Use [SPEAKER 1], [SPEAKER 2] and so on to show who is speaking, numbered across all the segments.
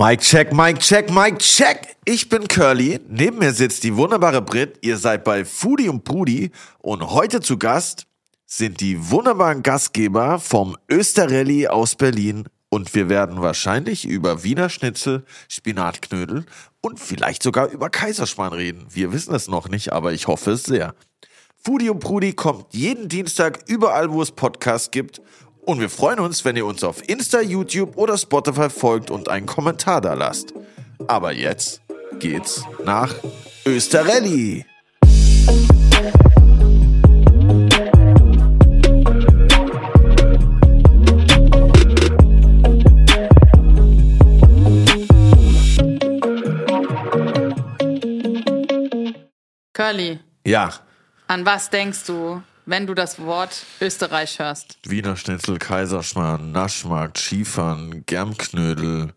[SPEAKER 1] Mike check, Mike check, Mike check. Ich bin Curly. Neben mir sitzt die wunderbare Brit. Ihr seid bei Foodie und Brudi. Und heute zu Gast sind die wunderbaren Gastgeber vom Österrelli aus Berlin. Und wir werden wahrscheinlich über Wiener Schnitzel, Spinatknödel und vielleicht sogar über Kaiserschmarrn reden. Wir wissen es noch nicht, aber ich hoffe es sehr. Foodie und Brudi kommt jeden Dienstag überall, wo es Podcasts gibt. Und wir freuen uns, wenn ihr uns auf Insta, YouTube oder Spotify folgt und einen Kommentar da lasst. Aber jetzt geht's nach Österrelli.
[SPEAKER 2] Curly,
[SPEAKER 1] Ja,
[SPEAKER 2] an was denkst du, wenn du das Wort Österreich hörst?
[SPEAKER 1] Wiener Schnitzel, Kaiserschmarrn, Naschmarkt, Skifahren, Germknödel,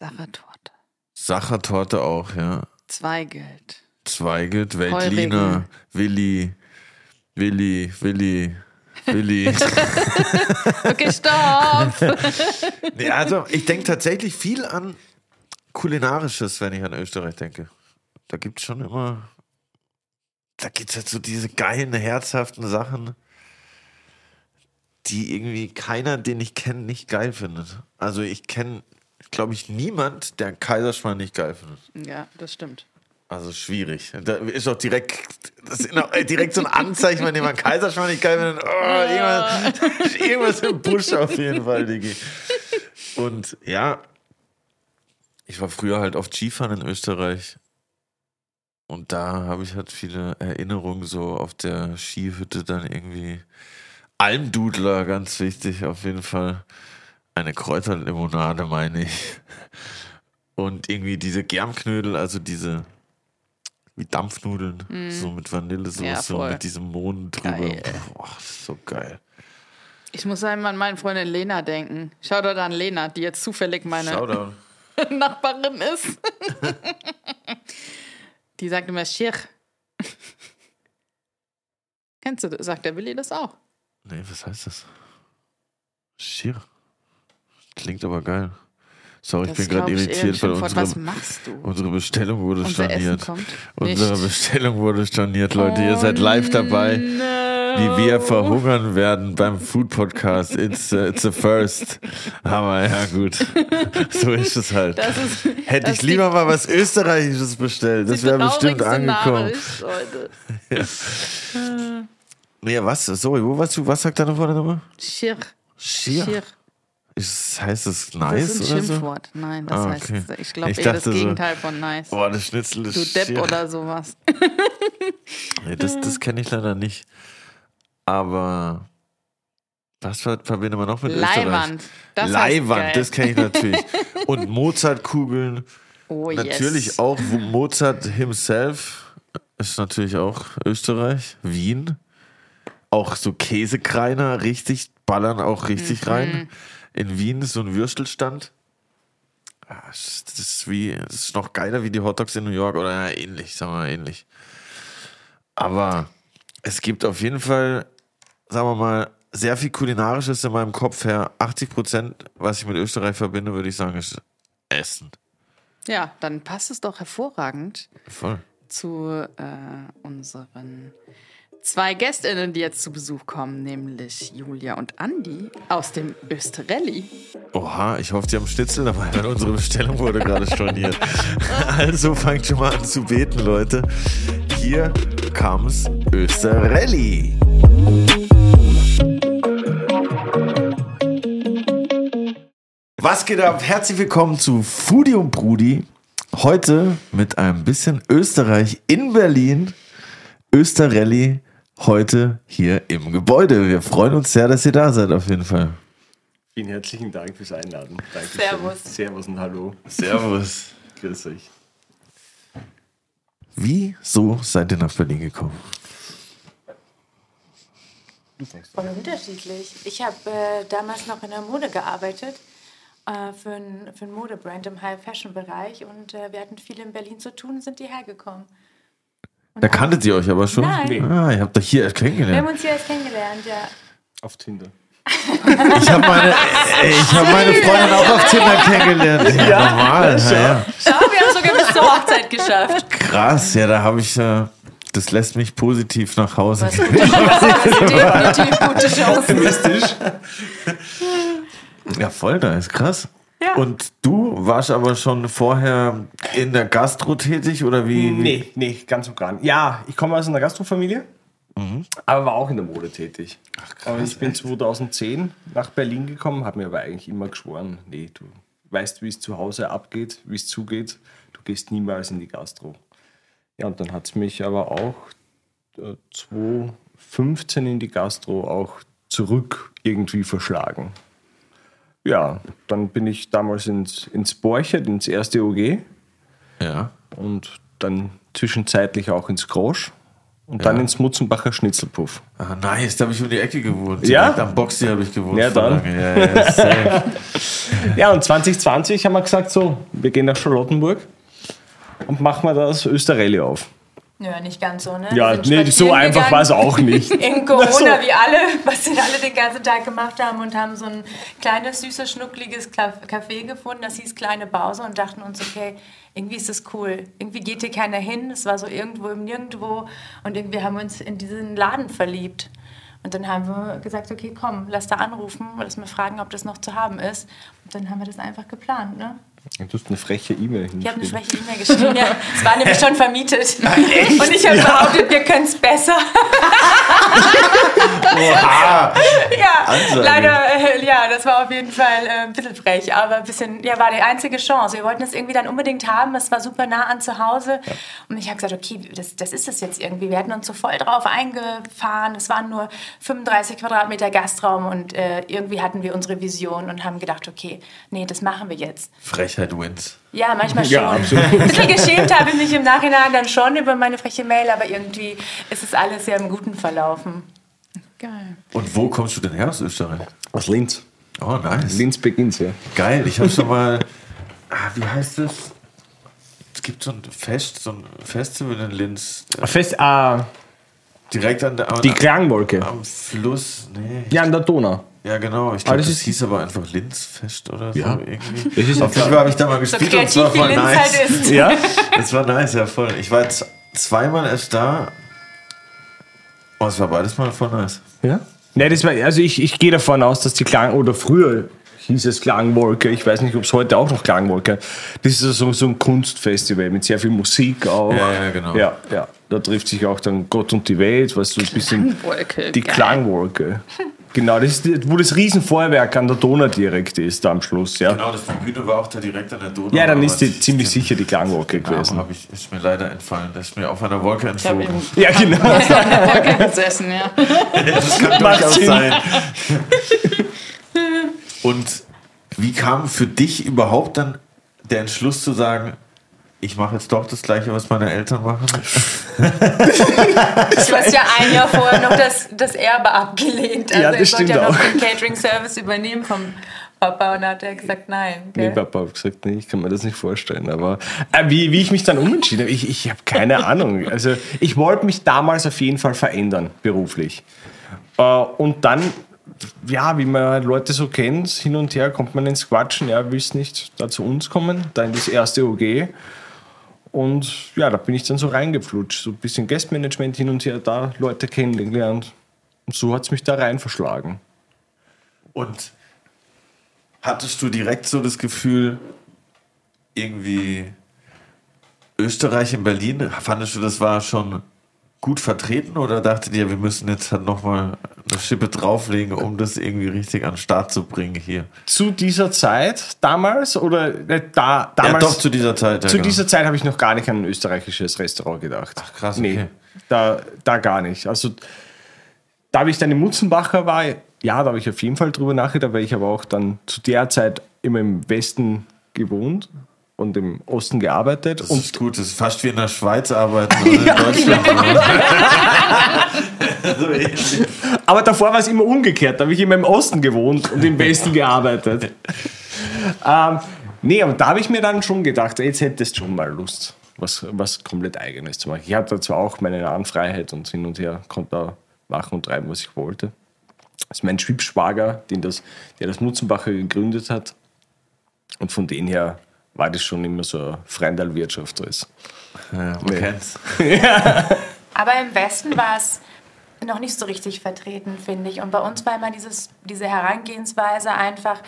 [SPEAKER 2] Sachertorte,
[SPEAKER 1] Sachertorte auch, ja.
[SPEAKER 2] Zweigelt,
[SPEAKER 1] Zweigelt, Veltliner, Willi, Willi, Willi, Willi.
[SPEAKER 2] Okay, stopp!
[SPEAKER 1] nee, also ich denke tatsächlich viel an Kulinarisches, wenn ich an Österreich denke. Da gibt es schon immer, da gibt es halt so diese geilen, herzhaften Sachen, die irgendwie keiner, den ich kenne, nicht geil findet. Also ich kenne, glaube ich, niemand, der Kaiserschmarrn nicht geil findet.
[SPEAKER 2] ja, das stimmt.
[SPEAKER 1] Also schwierig. Da ist auch direkt, das ist auch direkt so ein Anzeichen, wenn jemand Kaiserschmarrn nicht geil findet. Oh, irgendwas, irgendwas im Busch auf jeden Fall, Digi. Und ja, ich war früher halt auf Skifahren in Österreich. Und da habe ich halt viele Erinnerungen so auf der Skihütte dann irgendwie. Almdudler, ganz wichtig auf jeden Fall. Eine Kräuterlimonade, meine ich. Und irgendwie diese Germknödel, also diese wie Dampfnudeln, so mit Vanillesoße
[SPEAKER 2] Ja,
[SPEAKER 1] und mit diesem Mohn drüber. Boah, das ist so geil.
[SPEAKER 2] Ich muss einmal an meine Freundin Lena denken. Schau dort an Lena, die jetzt zufällig meine. Nachbarin ist. die sagt immer Schirr. Kennst du das? Sagt der Willi das auch?
[SPEAKER 1] Nee, was heißt das? Schier. Klingt aber geil. Sorry, ich
[SPEAKER 2] Das
[SPEAKER 1] bin gerade
[SPEAKER 2] ich eher ein
[SPEAKER 1] irritiert, weil.
[SPEAKER 2] Was
[SPEAKER 1] unsere, Bestellung wurde
[SPEAKER 2] Unser
[SPEAKER 1] storniert. Unsere. Bestellung wurde storniert, Leute. Ihr seid live dabei, wie wir verhungern werden beim Food Podcast. It's, uh, it's a first. Aber ja, gut. So ist es halt.
[SPEAKER 2] Das ist,
[SPEAKER 1] Hätte
[SPEAKER 2] das
[SPEAKER 1] ich lieber mal was Österreichisches bestellt. Das wäre bestimmt angekommen.
[SPEAKER 2] Heute.
[SPEAKER 1] Nee, was? Sorry, wo warst du? Was sagt deine Freundin nochmal?
[SPEAKER 2] Schirr.
[SPEAKER 1] Schier.
[SPEAKER 2] Schirr.
[SPEAKER 1] Ist, heißt es
[SPEAKER 2] Das
[SPEAKER 1] nice
[SPEAKER 2] ist ein
[SPEAKER 1] oder so?
[SPEAKER 2] Schimpfwort. Nein, das
[SPEAKER 1] Ah,
[SPEAKER 2] heißt,
[SPEAKER 1] okay.
[SPEAKER 2] ich glaube eher das
[SPEAKER 1] dachte so-
[SPEAKER 2] Gegenteil von nice.
[SPEAKER 1] Boah, das Schnitzel ist
[SPEAKER 2] du Depp
[SPEAKER 1] schier.
[SPEAKER 2] oder sowas.
[SPEAKER 1] Nee, das das kenne ich leider nicht. Aber was ver- verbindet man noch mit
[SPEAKER 2] Leihwand.
[SPEAKER 1] Österreich?
[SPEAKER 2] Das
[SPEAKER 1] Leihwand,
[SPEAKER 2] geil.
[SPEAKER 1] das kenne ich natürlich. Und Mozartkugeln.
[SPEAKER 2] Oh,
[SPEAKER 1] Natürlich
[SPEAKER 2] yes.
[SPEAKER 1] auch Mozart himself ist natürlich auch Österreich, Wien. Auch so Käsekreiner richtig, ballern auch richtig
[SPEAKER 2] Mhm.
[SPEAKER 1] rein. In Wien ist so ein Würstelstand. Ah, Das ist- das ist wie, das ist noch geiler wie die Hotdogs in New York oder ja, ähnlich, sagen wir mal ähnlich. Aber es gibt auf jeden Fall, sagen wir mal, sehr viel Kulinarisches in meinem Kopf her. 80 Prozent, was ich mit Österreich verbinde, würde ich sagen, ist Essen.
[SPEAKER 2] Ja, dann passt es doch hervorragend
[SPEAKER 1] Voll.
[SPEAKER 2] zu äh, unseren zwei Gästinnen, die jetzt zu Besuch kommen, nämlich Julia und Andi aus dem Österelli.
[SPEAKER 1] Oha, ich hoffe, Sie haben Schnitzel dabei, weil unsere Bestellung wurde gerade storniert. Also fangt schon mal an zu beten, Leute. Hier comes Österrelli. Was geht ab? Herzlich willkommen zu Foodie und Brudi. Heute mit einem bisschen Österreich in Berlin. Österrelli heute hier im Gebäude. Wir freuen uns sehr, dass ihr da seid, auf jeden Fall.
[SPEAKER 3] Vielen herzlichen Dank fürs Einladen. Dankeschön.
[SPEAKER 2] Servus.
[SPEAKER 3] Servus und Hallo.
[SPEAKER 1] Servus.
[SPEAKER 3] Grüß euch.
[SPEAKER 1] Wieso seid ihr nach Berlin gekommen?
[SPEAKER 4] Voll unterschiedlich. Ich habe äh, damals noch in der Mode gearbeitet, äh, für ein, für ein Modebrand im High-Fashion-Bereich und äh, wir hatten viel in Berlin zu tun, sind hierher gekommen.
[SPEAKER 1] Da kanntet ihr euch aber schon?
[SPEAKER 4] Nein. Nee.
[SPEAKER 1] Ah, ihr habt euch hier erst
[SPEAKER 4] Wir haben
[SPEAKER 1] kennengelernt.
[SPEAKER 4] uns hier erst kennengelernt, ja.
[SPEAKER 3] Auf Tinder.
[SPEAKER 1] Ich habe meine, ich hab meine Freundin auch auf Tinder kennengelernt. Ja, normal. Ja, ja.
[SPEAKER 2] Schau, wir haben sogar bis zur Hochzeit geschafft.
[SPEAKER 1] Krass, ja, da habe ich. Äh, das lässt mich positiv nach Hause
[SPEAKER 2] Was
[SPEAKER 1] gehen.
[SPEAKER 2] definitiv gute Chancen.
[SPEAKER 1] Ja, voll nice, krass.
[SPEAKER 2] Ja.
[SPEAKER 1] Und du warst aber schon vorher in der Gastro tätig oder wie?
[SPEAKER 3] Nee, nee, ganz und gar nicht. Ja, ich komme aus einer Gastrofamilie, aber war auch in der Mode tätig. Ach, ich bin 2010 nach Berlin gekommen, habe mir aber eigentlich immer geschworen, nee, du weißt, wie es zu Hause abgeht, wie es zugeht, du gehst niemals in die Gastro. Ja, und dann hat es mich aber auch äh, 2015 in die Gastro auch zurück irgendwie verschlagen. Ja, dann bin ich damals ins, ins Borchert, ins erste OG
[SPEAKER 1] Ja.
[SPEAKER 3] und dann zwischenzeitlich auch ins Grosch und dann
[SPEAKER 1] Ja.
[SPEAKER 3] ins Mutzenbacher Schnitzelpuff.
[SPEAKER 1] Ah, nice, da habe ich um die Ecke gewohnt.
[SPEAKER 3] Ja?
[SPEAKER 1] Direkt am Boxy habe ich gewohnt.
[SPEAKER 3] Ja, dann.
[SPEAKER 1] Ja, ja.
[SPEAKER 3] Ja, und 2020 haben wir gesagt, so, wir gehen nach Charlottenburg und machen wir das Österreich auf.
[SPEAKER 4] Ja, nicht ganz so, ne?
[SPEAKER 3] Ja, nee, so einfach war es auch nicht.
[SPEAKER 4] In Corona,
[SPEAKER 3] So.
[SPEAKER 4] wie alle, was wir alle den ganzen Tag gemacht haben und haben so ein kleines, süßes, schnuckliges Café gefunden, das hieß Kleine Bause und dachten uns, okay, irgendwie ist das cool. Irgendwie geht hier keiner hin. Es war so irgendwo im Nirgendwo und irgendwie haben wir uns in diesen Laden verliebt. Und dann haben wir gesagt, okay, komm, lass da anrufen, lass mal fragen, ob das noch zu haben ist. Und dann haben wir das einfach geplant, ne?
[SPEAKER 3] Du hast eine freche E-Mail
[SPEAKER 4] Ich habe eine schwäche E-Mail geschrieben. Ja, es war nämlich schon vermietet. Und ich habe behauptet, wir können es besser.
[SPEAKER 1] Oha.
[SPEAKER 4] Ja,
[SPEAKER 1] Ansage.
[SPEAKER 4] leider, äh, ja, das war auf jeden Fall äh, ein bisschen frech, aber ein bisschen, ja, war die einzige Chance. Wir wollten es irgendwie dann unbedingt haben. Es war super nah an zu Hause. Und ich habe gesagt, okay, das, das ist es jetzt irgendwie. Wir hatten uns so voll drauf eingefahren. Es waren nur 35 Quadratmeter Gastraum und äh, irgendwie hatten wir unsere Vision und haben gedacht, okay, nee, das machen wir jetzt.
[SPEAKER 1] Frechheit wins.
[SPEAKER 4] Ja, manchmal schon.
[SPEAKER 3] Ja, absolut.
[SPEAKER 4] Ein bisschen geschämt habe ich mich im Nachhinein dann schon über meine freche Mail, aber irgendwie ist es alles ja im Guten verlaufen.
[SPEAKER 2] Geil.
[SPEAKER 1] Und wo kommst du denn her aus Österreich?
[SPEAKER 3] Aus Linz.
[SPEAKER 1] Oh, nice.
[SPEAKER 3] Linz beginnt ja.
[SPEAKER 1] Geil, ich habe schon mal. Ah, wie heißt das? Es gibt so ein Fest, so ein Festival in Linz.
[SPEAKER 3] Fest, ah,
[SPEAKER 1] Direkt an der,
[SPEAKER 3] die
[SPEAKER 1] am,
[SPEAKER 3] Klangwolke.
[SPEAKER 1] am Fluss. Nee.
[SPEAKER 3] Ja, an der Donau.
[SPEAKER 1] Ja, genau. Ich
[SPEAKER 3] Ah,
[SPEAKER 1] glaube,
[SPEAKER 3] das
[SPEAKER 1] das, hieß aber einfach Linzfest oder so
[SPEAKER 3] Ja.
[SPEAKER 1] irgendwie.
[SPEAKER 3] Das
[SPEAKER 1] Auf jeden Fall habe ich da mal
[SPEAKER 4] So
[SPEAKER 1] gespielt und es war voll
[SPEAKER 4] Linz
[SPEAKER 1] nice.
[SPEAKER 4] halt ist.
[SPEAKER 3] Ja?
[SPEAKER 1] Es war nice, ja voll. Ich war jetzt zweimal erst da. Oh, es war beides mal voll nice.
[SPEAKER 3] Ja? Nee, das war, also ich, ich gehe davon aus, dass die Klang, oder früher hieß es Klangwolke, ich weiß nicht, ob es heute auch noch Klangwolke, das ist so, so ein Kunstfestival mit sehr viel Musik auch.
[SPEAKER 1] Ja, ja, genau.
[SPEAKER 3] Ja, ja. Da trifft sich auch dann Gott und die Welt, was so ein bisschen.
[SPEAKER 2] Klangwolke,
[SPEAKER 3] Die
[SPEAKER 2] geil.
[SPEAKER 3] Klangwolke. Genau, das ist, wo das Riesenfeuerwerk an der Donau direkt ist, da am Schluss, ja.
[SPEAKER 1] Genau, das Bühne war auch da direkt an der Donau.
[SPEAKER 3] Ja, dann ist die ziemlich sicher die Klangwolke gewesen.
[SPEAKER 1] hab ich, ist mir leider entfallen. Das ist mir auf einer Wolke
[SPEAKER 2] Ich habe
[SPEAKER 1] entflogen.
[SPEAKER 3] Ja, genau.
[SPEAKER 2] Wolke gesessen, ja.
[SPEAKER 1] Das kann durchaus sein. Und wie kam für dich überhaupt dann der Entschluss zu sagen, ich mache jetzt doch das Gleiche, was meine Eltern machen?
[SPEAKER 4] Du hast ja ein Jahr vorher noch das, das Erbe abgelehnt. Also
[SPEAKER 3] Ja, das
[SPEAKER 4] sollte
[SPEAKER 3] stimmt
[SPEAKER 4] ja noch
[SPEAKER 3] auch.
[SPEAKER 4] den Catering-Service übernehmen vom Papa und hat er gesagt, nein.
[SPEAKER 3] Nee,
[SPEAKER 4] Gell?
[SPEAKER 3] Papa hat gesagt, nee, ich kann mir das nicht vorstellen. Aber äh, wie, wie ich mich dann umentschieden habe, ich, ich habe keine Ahnung. Also ich wollte mich damals auf jeden Fall verändern, beruflich. Äh, und dann, ja, wie man Leute so kennt, hin und her kommt man ins Quatschen, ja, willst nicht da zu uns kommen, da in das erste OG. Und ja, da bin ich dann so reingeflutscht, so ein bisschen Guestmanagement hin und her, da Leute kennengelernt. Und so hat es mich da rein verschlagen.
[SPEAKER 1] Und hattest du direkt so das Gefühl, irgendwie Österreich in Berlin, fandest du, das war schon gut vertreten oder dachtet ihr, wir müssen jetzt halt nochmal eine Schippe drauflegen, um das irgendwie richtig an den Start zu bringen hier?
[SPEAKER 3] Zu dieser Zeit damals oder äh, da damals?
[SPEAKER 1] ja, doch zu dieser Zeit. Ja,
[SPEAKER 3] Zu
[SPEAKER 1] genau.
[SPEAKER 3] dieser Zeit habe ich noch gar nicht an ein österreichisches Restaurant gedacht. Ach,
[SPEAKER 1] krass,
[SPEAKER 3] Nee,
[SPEAKER 1] okay.
[SPEAKER 3] da, da gar nicht. Also, da wie ich dann in Mutzenbacher war, ja, da habe ich auf jeden Fall drüber nachgedacht, weil ich aber auch dann zu der Zeit immer im Westen gewohnt und im Osten gearbeitet.
[SPEAKER 1] Das
[SPEAKER 3] und
[SPEAKER 1] ist gut, das ist fast wie in der Schweiz arbeiten oder in Deutschland. so.
[SPEAKER 3] Aber davor war es immer umgekehrt. Da habe ich immer im Osten gewohnt und im Westen gearbeitet. ähm, nee, aber da habe ich mir dann schon gedacht, jetzt hättest du schon mal Lust, was, was komplett Eigenes zu machen. Ich hatte zwar auch meine Nahenfreiheit und hin und her, konnte da machen und treiben, was ich wollte. Das ist mein Schwibschwager, den das, der das Mutzenbacher gegründet hat. Und von dem her war das schon immer so Freundalwirtschaft alles.
[SPEAKER 1] Ja, man
[SPEAKER 3] Nee.
[SPEAKER 1] kennt's.
[SPEAKER 4] Aber im Westen war es noch nicht so richtig vertreten, finde ich. Und bei uns war immer dieses, diese Herangehensweise einfach,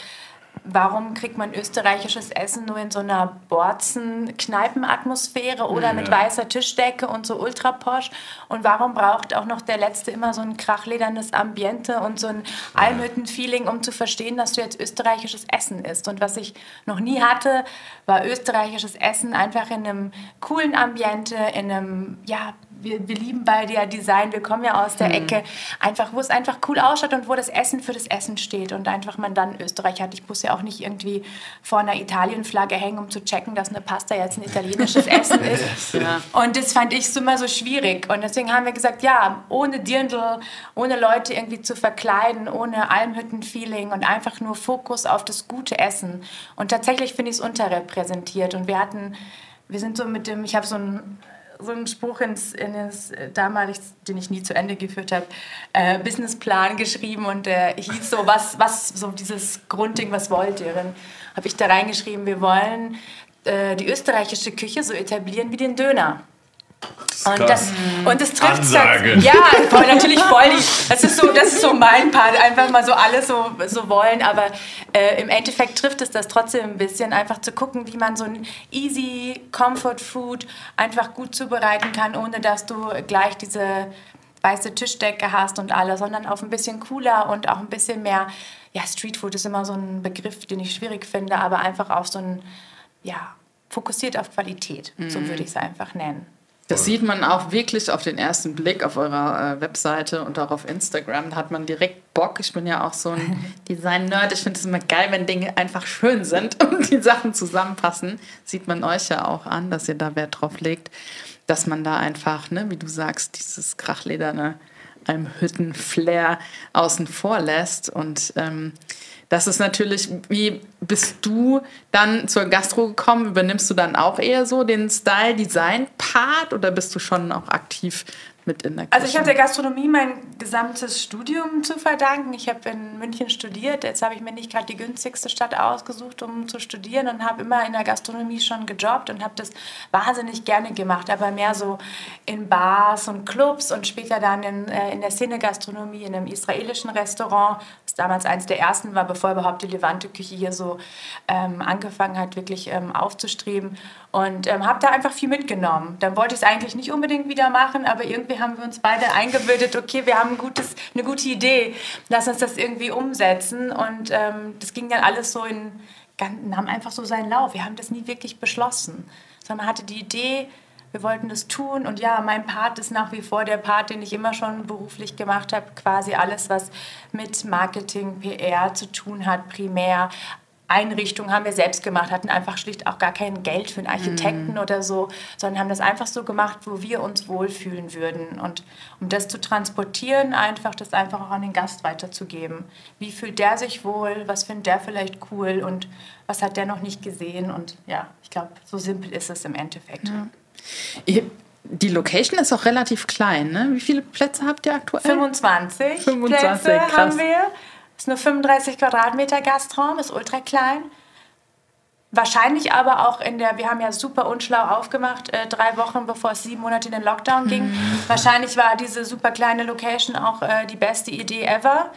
[SPEAKER 4] warum kriegt man österreichisches Essen nur in so einer Borzen-Kneipenatmosphäre oder mit weißer Tischdecke und so ultra posch? Und warum braucht auch noch der Letzte immer so ein krachledernes Ambiente und so ein Almhütten-Feeling, um zu verstehen, dass du jetzt österreichisches Essen isst? Und was ich noch nie hatte, war österreichisches Essen einfach in einem coolen Ambiente, in einem, ja, wir, wir lieben beide ja Design, wir kommen ja aus der Ecke, einfach, wo es einfach cool ausschaut und wo das Essen für das Essen steht und einfach man dann Österreich hat. Ich muss ja auch nicht irgendwie vor einer Italienflagge hängen, um zu checken, dass eine Pasta jetzt ein italienisches Essen ist.
[SPEAKER 2] Ja.
[SPEAKER 4] Und das fand ich so immer so schwierig. Und deswegen haben wir gesagt, ja, ohne Dirndl, ohne Leute irgendwie zu verkleiden, ohne Almhütten-Feeling und einfach nur Fokus auf das gute Essen. Und tatsächlich finde ich es unterrepräsentiert. Und wir hatten, wir sind so mit dem, ich habe so einen so einen Spruch ins, in das äh, damalig, den ich nie zu Ende geführt habe, äh, Businessplan geschrieben und der hieß so, was, was, so dieses Grundding, was wollt ihr? Dann habe ich da reingeschrieben, wir wollen äh, die österreichische Küche so etablieren wie den Döner. Und das, und das trifft
[SPEAKER 1] Ansage.
[SPEAKER 4] Ja, voll, natürlich voll. Die, das, ist so, das ist so mein Part, einfach mal so alles so, so wollen. Aber äh, im Endeffekt trifft es das trotzdem ein bisschen, einfach zu gucken, wie man so ein easy Comfort Food einfach gut zubereiten kann, ohne dass du gleich diese weiße Tischdecke hast und alles, sondern auf ein bisschen cooler und auch ein bisschen mehr. Ja, Streetfood ist immer so ein Begriff, den ich schwierig finde, aber einfach auf so ein, ja, fokussiert auf Qualität. So würde ich es einfach nennen.
[SPEAKER 2] Das sieht man auch wirklich auf den ersten Blick auf eurer äh, Webseite und auch auf Instagram. Da hat man direkt Bock. Ich bin ja auch so ein Design-Nerd. Ich finde es immer geil, wenn Dinge einfach schön sind und die Sachen zusammenpassen. Sieht man euch ja auch an, dass ihr da Wert drauf legt, dass man da einfach, ne, wie du sagst, dieses krachlederne Hütten-Flair außen vor lässt. Und ähm, das ist natürlich, wie bist du dann zur Gastro gekommen? Übernimmst du dann auch eher so den Style-Design-Part oder bist du schon auch aktiv mit in der Küche?
[SPEAKER 4] Also ich habe der Gastronomie mein gesamtes Studium zu verdanken. Ich habe in München studiert. Jetzt habe ich mir nicht gerade die günstigste Stadt ausgesucht, um zu studieren und habe immer in der Gastronomie schon gejobbt und habe das wahnsinnig gerne gemacht, aber mehr so in Bars und Clubs und später dann in, äh, in der Szene-Gastronomie, in einem israelischen Restaurant, damals eines der ersten war, bevor überhaupt die Levante-Küche hier so ähm, angefangen hat, wirklich ähm, aufzustreben. Und ähm, habe da einfach viel mitgenommen. Dann wollte ich es eigentlich nicht unbedingt wieder machen, aber irgendwie haben wir uns beide eingebildet, okay, wir haben ein gutes, eine gute Idee, lass uns das irgendwie umsetzen. Und ähm, das ging dann alles so in, nahm einfach so seinen Lauf. Wir haben das nie wirklich beschlossen, sondern man hatte die Idee, wir wollten das tun. Und ja, mein Part ist nach wie vor der Part, den ich immer schon beruflich gemacht habe. Quasi alles, was mit Marketing, PR zu tun hat, primär. Einrichtungen haben wir selbst gemacht, hatten einfach schlicht auch gar kein Geld für einen Architekten oder so, sondern haben das einfach so gemacht, wo wir uns wohlfühlen würden. Und um das zu transportieren, einfach das einfach auch an den Gast weiterzugeben. Wie fühlt der sich wohl? Was findet der vielleicht cool? Und was hat der noch nicht gesehen? Und ja, ich glaube, so simpel ist es im Endeffekt.
[SPEAKER 2] Ihr- Die Location ist auch relativ klein, ne? Wie viele Plätze habt ihr aktuell?
[SPEAKER 4] 25,
[SPEAKER 2] 25,
[SPEAKER 4] Plätze
[SPEAKER 2] krass.
[SPEAKER 4] haben wir. Ist nur 35 Quadratmeter Gastraum, ist ultra klein. Wahrscheinlich aber auch in der, wir haben ja super unschlau aufgemacht, äh, drei Wochen bevor es sieben Monate in den Lockdown ging.
[SPEAKER 2] Mhm.
[SPEAKER 4] Wahrscheinlich war diese super kleine Location auch äh, die beste Idee ever,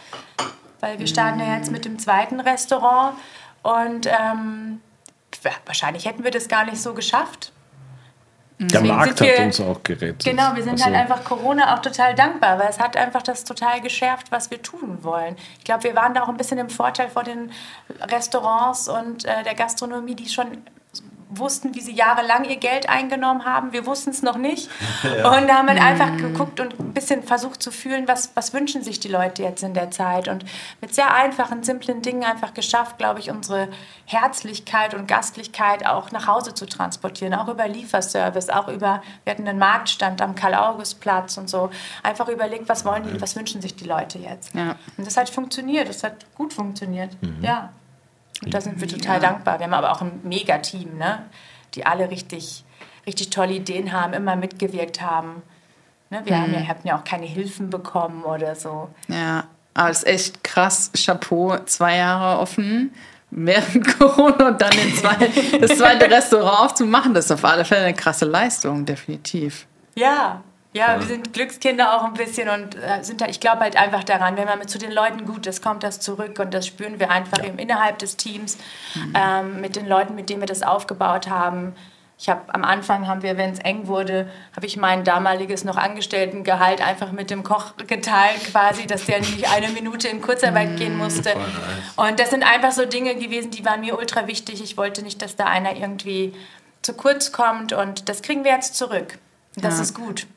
[SPEAKER 4] weil wir starten ja jetzt mit dem zweiten Restaurant und ähm, wahrscheinlich hätten wir das gar nicht so geschafft.
[SPEAKER 3] Der
[SPEAKER 4] Deswegen
[SPEAKER 3] Markt hat uns auch gerettet.
[SPEAKER 4] Genau, wir sind
[SPEAKER 3] Also,
[SPEAKER 4] halt einfach Corona auch total dankbar, weil es hat einfach das total geschärft, was wir tun wollen. Ich glaube, wir waren da auch ein bisschen im Vorteil vor den Restaurants und äh, der Gastronomie, die schon wussten, wie sie jahrelang ihr Geld eingenommen haben. Wir wussten es noch nicht. Und da haben wir einfach geguckt und ein bisschen versucht zu fühlen, was, was wünschen sich die Leute jetzt in der Zeit. Und mit sehr einfachen, simplen Dingen einfach geschafft, glaube ich, unsere Herzlichkeit und Gastlichkeit auch nach Hause zu transportieren. Auch über Lieferservice, auch über, wir hatten einen Marktstand am Karl-August-Platz und so. Einfach überlegt, was wollen die, was wünschen sich die Leute jetzt.
[SPEAKER 2] Ja.
[SPEAKER 4] Und das hat funktioniert, das hat gut funktioniert. Ja. Und da sind wir total dankbar. Wir haben aber auch ein Mega-Team, ne? die alle richtig, richtig tolle Ideen haben, immer mitgewirkt haben. Ne? Wir haben ja, hatten ja auch keine Hilfen bekommen oder so.
[SPEAKER 2] Ja, Aber es ist echt krass. Chapeau, zwei Jahre offen während Corona und dann zwei, das zweite Restaurant aufzumachen, das ist auf alle Fälle eine krasse Leistung, definitiv.
[SPEAKER 4] Ja, ja, wir sind Glückskinder auch ein bisschen und äh, sind da, ich glaube halt einfach daran, wenn man mit zu den Leuten gut ist, kommt das zurück und das spüren wir einfach eben innerhalb des Teams
[SPEAKER 2] Mhm.
[SPEAKER 4] ähm, mit den Leuten, mit denen wir das aufgebaut haben. Ich habe am Anfang haben wir, wenn es eng wurde, habe ich mein damaliges noch Angestelltengehalt einfach mit dem Koch geteilt, quasi, dass der nicht eine Minute in Kurzarbeit gehen musste. Und das sind einfach so Dinge gewesen, die waren mir ultra wichtig. Ich wollte nicht, dass da einer irgendwie zu kurz kommt und das kriegen wir jetzt zurück. Das
[SPEAKER 2] Ja.
[SPEAKER 4] ist gut.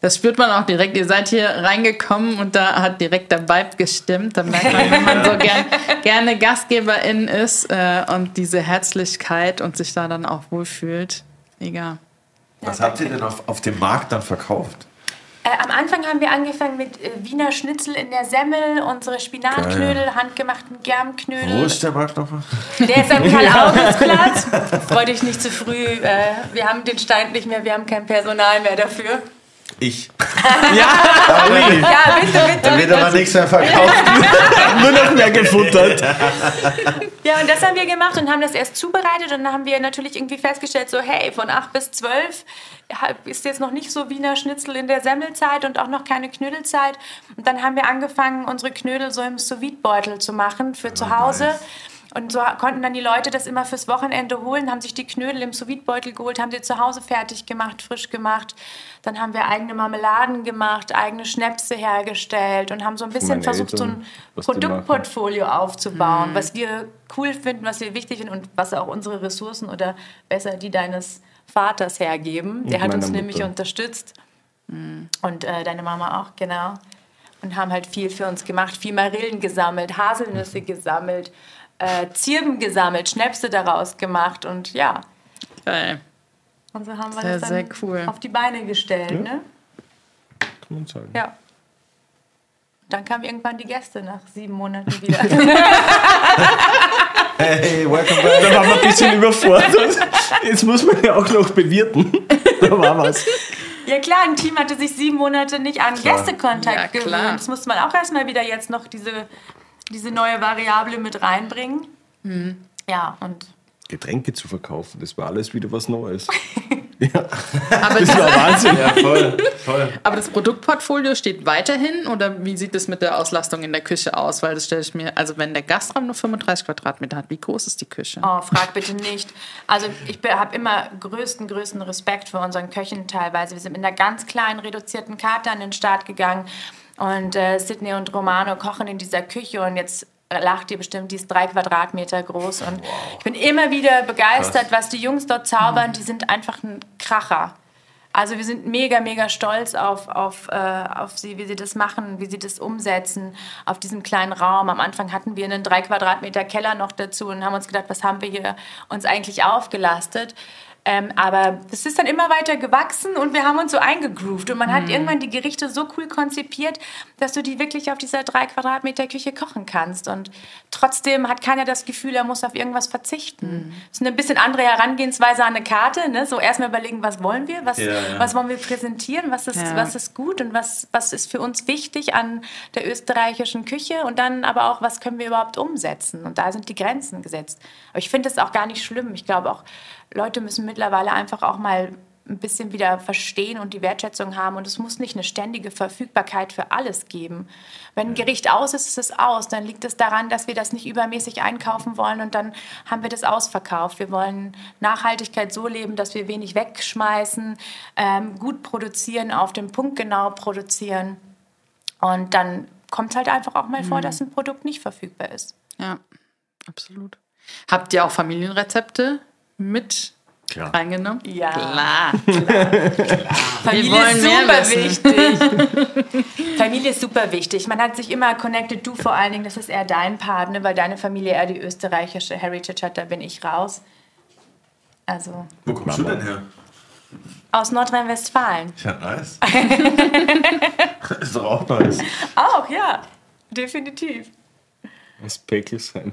[SPEAKER 2] Das spürt man auch direkt. Ihr seid hier reingekommen und da hat direkt der Vibe gestimmt. Da merkt man, wenn man so gern, gerne Gastgeberin ist äh, und diese Herzlichkeit und sich da dann auch wohlfühlt. Mega.
[SPEAKER 1] Was habt ihr denn auf, auf dem Markt dann verkauft?
[SPEAKER 4] Äh, am Anfang haben wir angefangen mit äh, Wiener Schnitzel in der Semmel, unsere Spinatknödel, handgemachten Germknödel.
[SPEAKER 1] Wo ist der Markt nochmal?
[SPEAKER 4] Der ist am Karl-August-Platz. Freu dich nicht zu früh. Äh, wir haben den Stein nicht mehr, wir haben kein Personal mehr dafür.
[SPEAKER 1] Ich.
[SPEAKER 3] Ja, Uli,
[SPEAKER 4] Ja, bitte, bitte.
[SPEAKER 1] Da wird aber nichts mehr verkauft.
[SPEAKER 3] nur noch mehr gefuttert.
[SPEAKER 4] Ja, und das haben wir gemacht und haben das erst zubereitet und dann haben wir natürlich irgendwie festgestellt, so hey, von 8 bis 12 ist jetzt noch nicht so Wiener Schnitzel in der Semmelzeit und auch noch keine Knödelzeit. Und dann haben wir angefangen, unsere Knödel so im sous beutel zu machen für zu Hause. Und so konnten dann die Leute das immer fürs Wochenende holen, haben sich die Knödel im sous beutel geholt, haben sie zu Hause fertig gemacht, frisch gemacht. Dann haben wir eigene Marmeladen gemacht, eigene Schnäpse hergestellt und haben so ein bisschen versucht, so
[SPEAKER 3] Eltern,
[SPEAKER 4] ein
[SPEAKER 3] die machen.
[SPEAKER 4] Produktportfolio aufzubauen, was wir cool finden, was wir wichtig finden und was auch unsere Ressourcen oder besser die deines Vaters hergeben. Der hat
[SPEAKER 3] meiner
[SPEAKER 4] uns nämlich
[SPEAKER 3] Mutter.
[SPEAKER 4] unterstützt. Und äh, deine Mama auch, genau. Und haben halt viel für uns gemacht, viel Marillen gesammelt, Haselnüsse gesammelt, äh, Zirben gesammelt, Schnäpse daraus gemacht und ja.
[SPEAKER 2] Geil.
[SPEAKER 4] Und so haben wir
[SPEAKER 2] Sehr,
[SPEAKER 4] das
[SPEAKER 2] sehr
[SPEAKER 4] dann
[SPEAKER 2] cool.
[SPEAKER 4] auf die Beine gestellt. Ne?
[SPEAKER 3] Kann man sagen.
[SPEAKER 4] Ja. Dann kamen irgendwann die Gäste nach sieben Monaten wieder.
[SPEAKER 1] Hey, welcome back.
[SPEAKER 3] Da waren wir ein bisschen überfordert. Jetzt muss man ja auch noch bewirten. Da war was.
[SPEAKER 4] Ja klar, ein Team hatte sich sieben Monate nicht an Gästekontakt
[SPEAKER 2] Ja, klar.
[SPEAKER 4] gewöhnt. Das musste man auch erstmal wieder jetzt noch diese, diese neue Variable mit reinbringen.
[SPEAKER 2] Mhm.
[SPEAKER 4] Ja, und
[SPEAKER 3] Getränke zu verkaufen, das war alles wieder was Neues.
[SPEAKER 2] Aber,
[SPEAKER 3] Das war Wahnsinn.
[SPEAKER 1] Ja, voll, voll.
[SPEAKER 2] aber das Produktportfolio steht weiterhin oder wie sieht es mit der Auslastung in der Küche aus? Weil das stelle ich mir, also wenn der Gastraum nur 35 Quadratmeter hat, wie groß ist die Küche?
[SPEAKER 4] oh, frag bitte nicht. Also ich habe immer größten, größten Respekt für unseren Köchen teilweise. Wir sind mit einer ganz kleinen, reduzierten Karte an den Start gegangen. Und äh, Sydney und Romano kochen in dieser Küche und jetzt lacht ihr bestimmt, die ist drei Quadratmeter groß. Und ich bin immer wieder begeistert, was die Jungs dort zaubern. Die sind einfach ein Kracher. Also wir sind mega, mega stolz auf, auf, äh, auf sie, wie sie das machen, wie sie das umsetzen, auf diesem kleinen Raum. Am Anfang hatten wir einen drei Quadratmeter Keller noch dazu und haben uns gedacht, was haben wir hier uns eigentlich aufgelastet? Ähm, aber es ist dann immer weiter gewachsen und wir haben uns so eingegroovt. Und man hat irgendwann die Gerichte so cool konzipiert, dass du die wirklich auf dieser drei Quadratmeter Küche kochen kannst. Und trotzdem hat keiner das Gefühl, er muss auf irgendwas verzichten. Das ist eine bisschen andere Herangehensweise an eine Karte. Ne? So erstmal überlegen, was wollen wir, was,
[SPEAKER 1] Ja, ja.
[SPEAKER 4] was wollen wir präsentieren, was ist,
[SPEAKER 2] Ja.
[SPEAKER 4] was ist gut und was, was ist für uns wichtig an der österreichischen Küche und dann aber auch, was können wir überhaupt umsetzen. Und da sind die Grenzen gesetzt. Aber ich finde das auch gar nicht schlimm. Ich glaube auch, Leute müssen mittlerweile einfach auch mal ein bisschen wieder verstehen und die Wertschätzung haben. Und es muss nicht eine ständige Verfügbarkeit für alles geben. Wenn ein Gericht aus ist, ist es aus. Dann liegt es daran, dass wir das nicht übermäßig einkaufen wollen und dann haben wir das ausverkauft. Wir wollen Nachhaltigkeit so leben, dass wir wenig wegschmeißen, ähm, gut produzieren, auf den Punkt genau produzieren. Und dann kommt es halt einfach auch mal vor, dass ein Produkt nicht verfügbar ist.
[SPEAKER 2] Ja, absolut. Habt ihr auch Familienrezepte mit
[SPEAKER 3] Klar.
[SPEAKER 2] reingenommen?
[SPEAKER 4] Ja.
[SPEAKER 2] Klar.
[SPEAKER 4] Familie
[SPEAKER 2] wollen
[SPEAKER 4] ist
[SPEAKER 2] mehr
[SPEAKER 4] super wichtig. Familie ist super wichtig. Man hat sich immer connected, du vor allen Dingen, das ist eher dein Part, ne? weil deine Familie eher die österreichische Heritage hat, da bin ich raus. Also
[SPEAKER 1] Wo kommst du denn her?
[SPEAKER 4] aus Nordrhein-Westfalen.
[SPEAKER 1] Ja, nice. ist doch auch nice.
[SPEAKER 4] Auch, ja, definitiv.
[SPEAKER 3] Päckchen sein.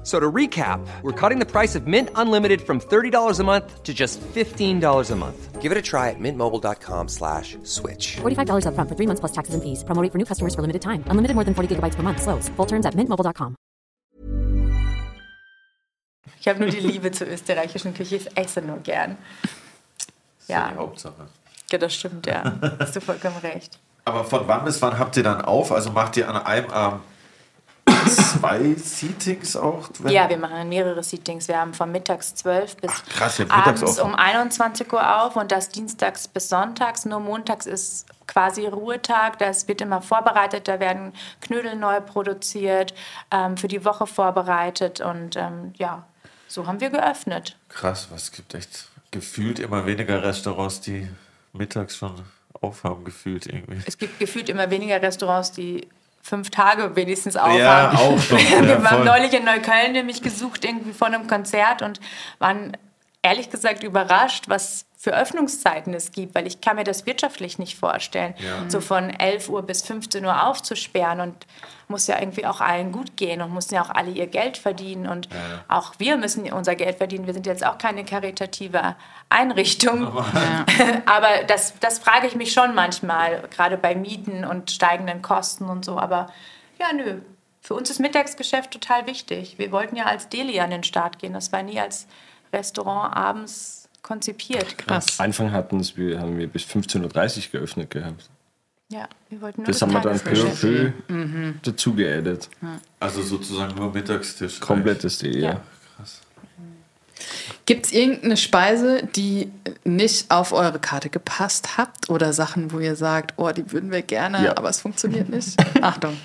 [SPEAKER 5] F- So to recap, we're cutting the price of Mint Unlimited from $30 a month to just $15 a month. Give it a try at mintmobile.com slash switch.
[SPEAKER 6] $45 upfront for three months plus taxes and fees. Promo for new customers for limited time. Unlimited more than 40 gigabytes per month. Slows. Full terms at mintmobile.com.
[SPEAKER 4] Ich habe nur die Liebe zur österreichischen Küche. Ich esse nur gern. Ja,
[SPEAKER 1] Die Hauptsache.
[SPEAKER 4] ja, das stimmt, ja. Hast du vollkommen recht.
[SPEAKER 1] Aber von wann bis wann habt ihr dann auf? Also macht ihr an einem Abend zwei Seatings auch?
[SPEAKER 4] Ja, wir machen mehrere Seatings. Wir haben von mittags 12 bis
[SPEAKER 1] Ach, krass,
[SPEAKER 4] abends
[SPEAKER 1] auch.
[SPEAKER 4] um 21 Uhr auf und das dienstags bis sonntags. Nur montags ist quasi Ruhetag. Das wird immer vorbereitet. Da werden Knödel neu produziert, ähm, für die Woche vorbereitet und ähm, ja, so haben wir geöffnet.
[SPEAKER 1] Krass, was es gibt echt gefühlt immer weniger Restaurants, die mittags schon aufhaben, gefühlt irgendwie.
[SPEAKER 4] Es gibt gefühlt immer weniger Restaurants, die fünf Tage wenigstens aufhaben.
[SPEAKER 1] Ja, auch schon. Ja,
[SPEAKER 4] wir waren
[SPEAKER 1] voll.
[SPEAKER 4] neulich in Neukölln nämlich gesucht, irgendwie vor einem Konzert und waren ehrlich gesagt überrascht, was für Öffnungszeiten es gibt, weil ich kann mir das wirtschaftlich nicht vorstellen, so von 11 Uhr bis 15 Uhr aufzusperren und muss ja irgendwie auch allen gut gehen und müssen ja auch alle ihr Geld verdienen und auch wir müssen unser Geld verdienen. Wir sind jetzt auch keine karitative Einrichtung, aber das, das frage ich mich schon manchmal, gerade bei Mieten und steigenden Kosten und so. Aber ja, nö. Für uns ist Mittagsgeschäft total wichtig. Wir wollten ja als Deli an den Start gehen. Das war nie als Restaurant abends konzipiert.
[SPEAKER 2] Krass.
[SPEAKER 3] Anfang hatten wir, haben wir bis 15.30 Uhr geöffnet gehabt.
[SPEAKER 4] Ja, wir wollten nur
[SPEAKER 3] Das haben wir dann peu à peu dazu geaddet.
[SPEAKER 1] Also sozusagen nur Mittagstisch.
[SPEAKER 3] Komplettes Deal, ja.
[SPEAKER 4] Ja.
[SPEAKER 2] Gibt es irgendeine Speise, die nicht auf eure Karte gepasst habt? Oder Sachen, wo ihr sagt, oh, die würden wir gerne,
[SPEAKER 3] Ja.
[SPEAKER 2] aber es funktioniert nicht? Achtung.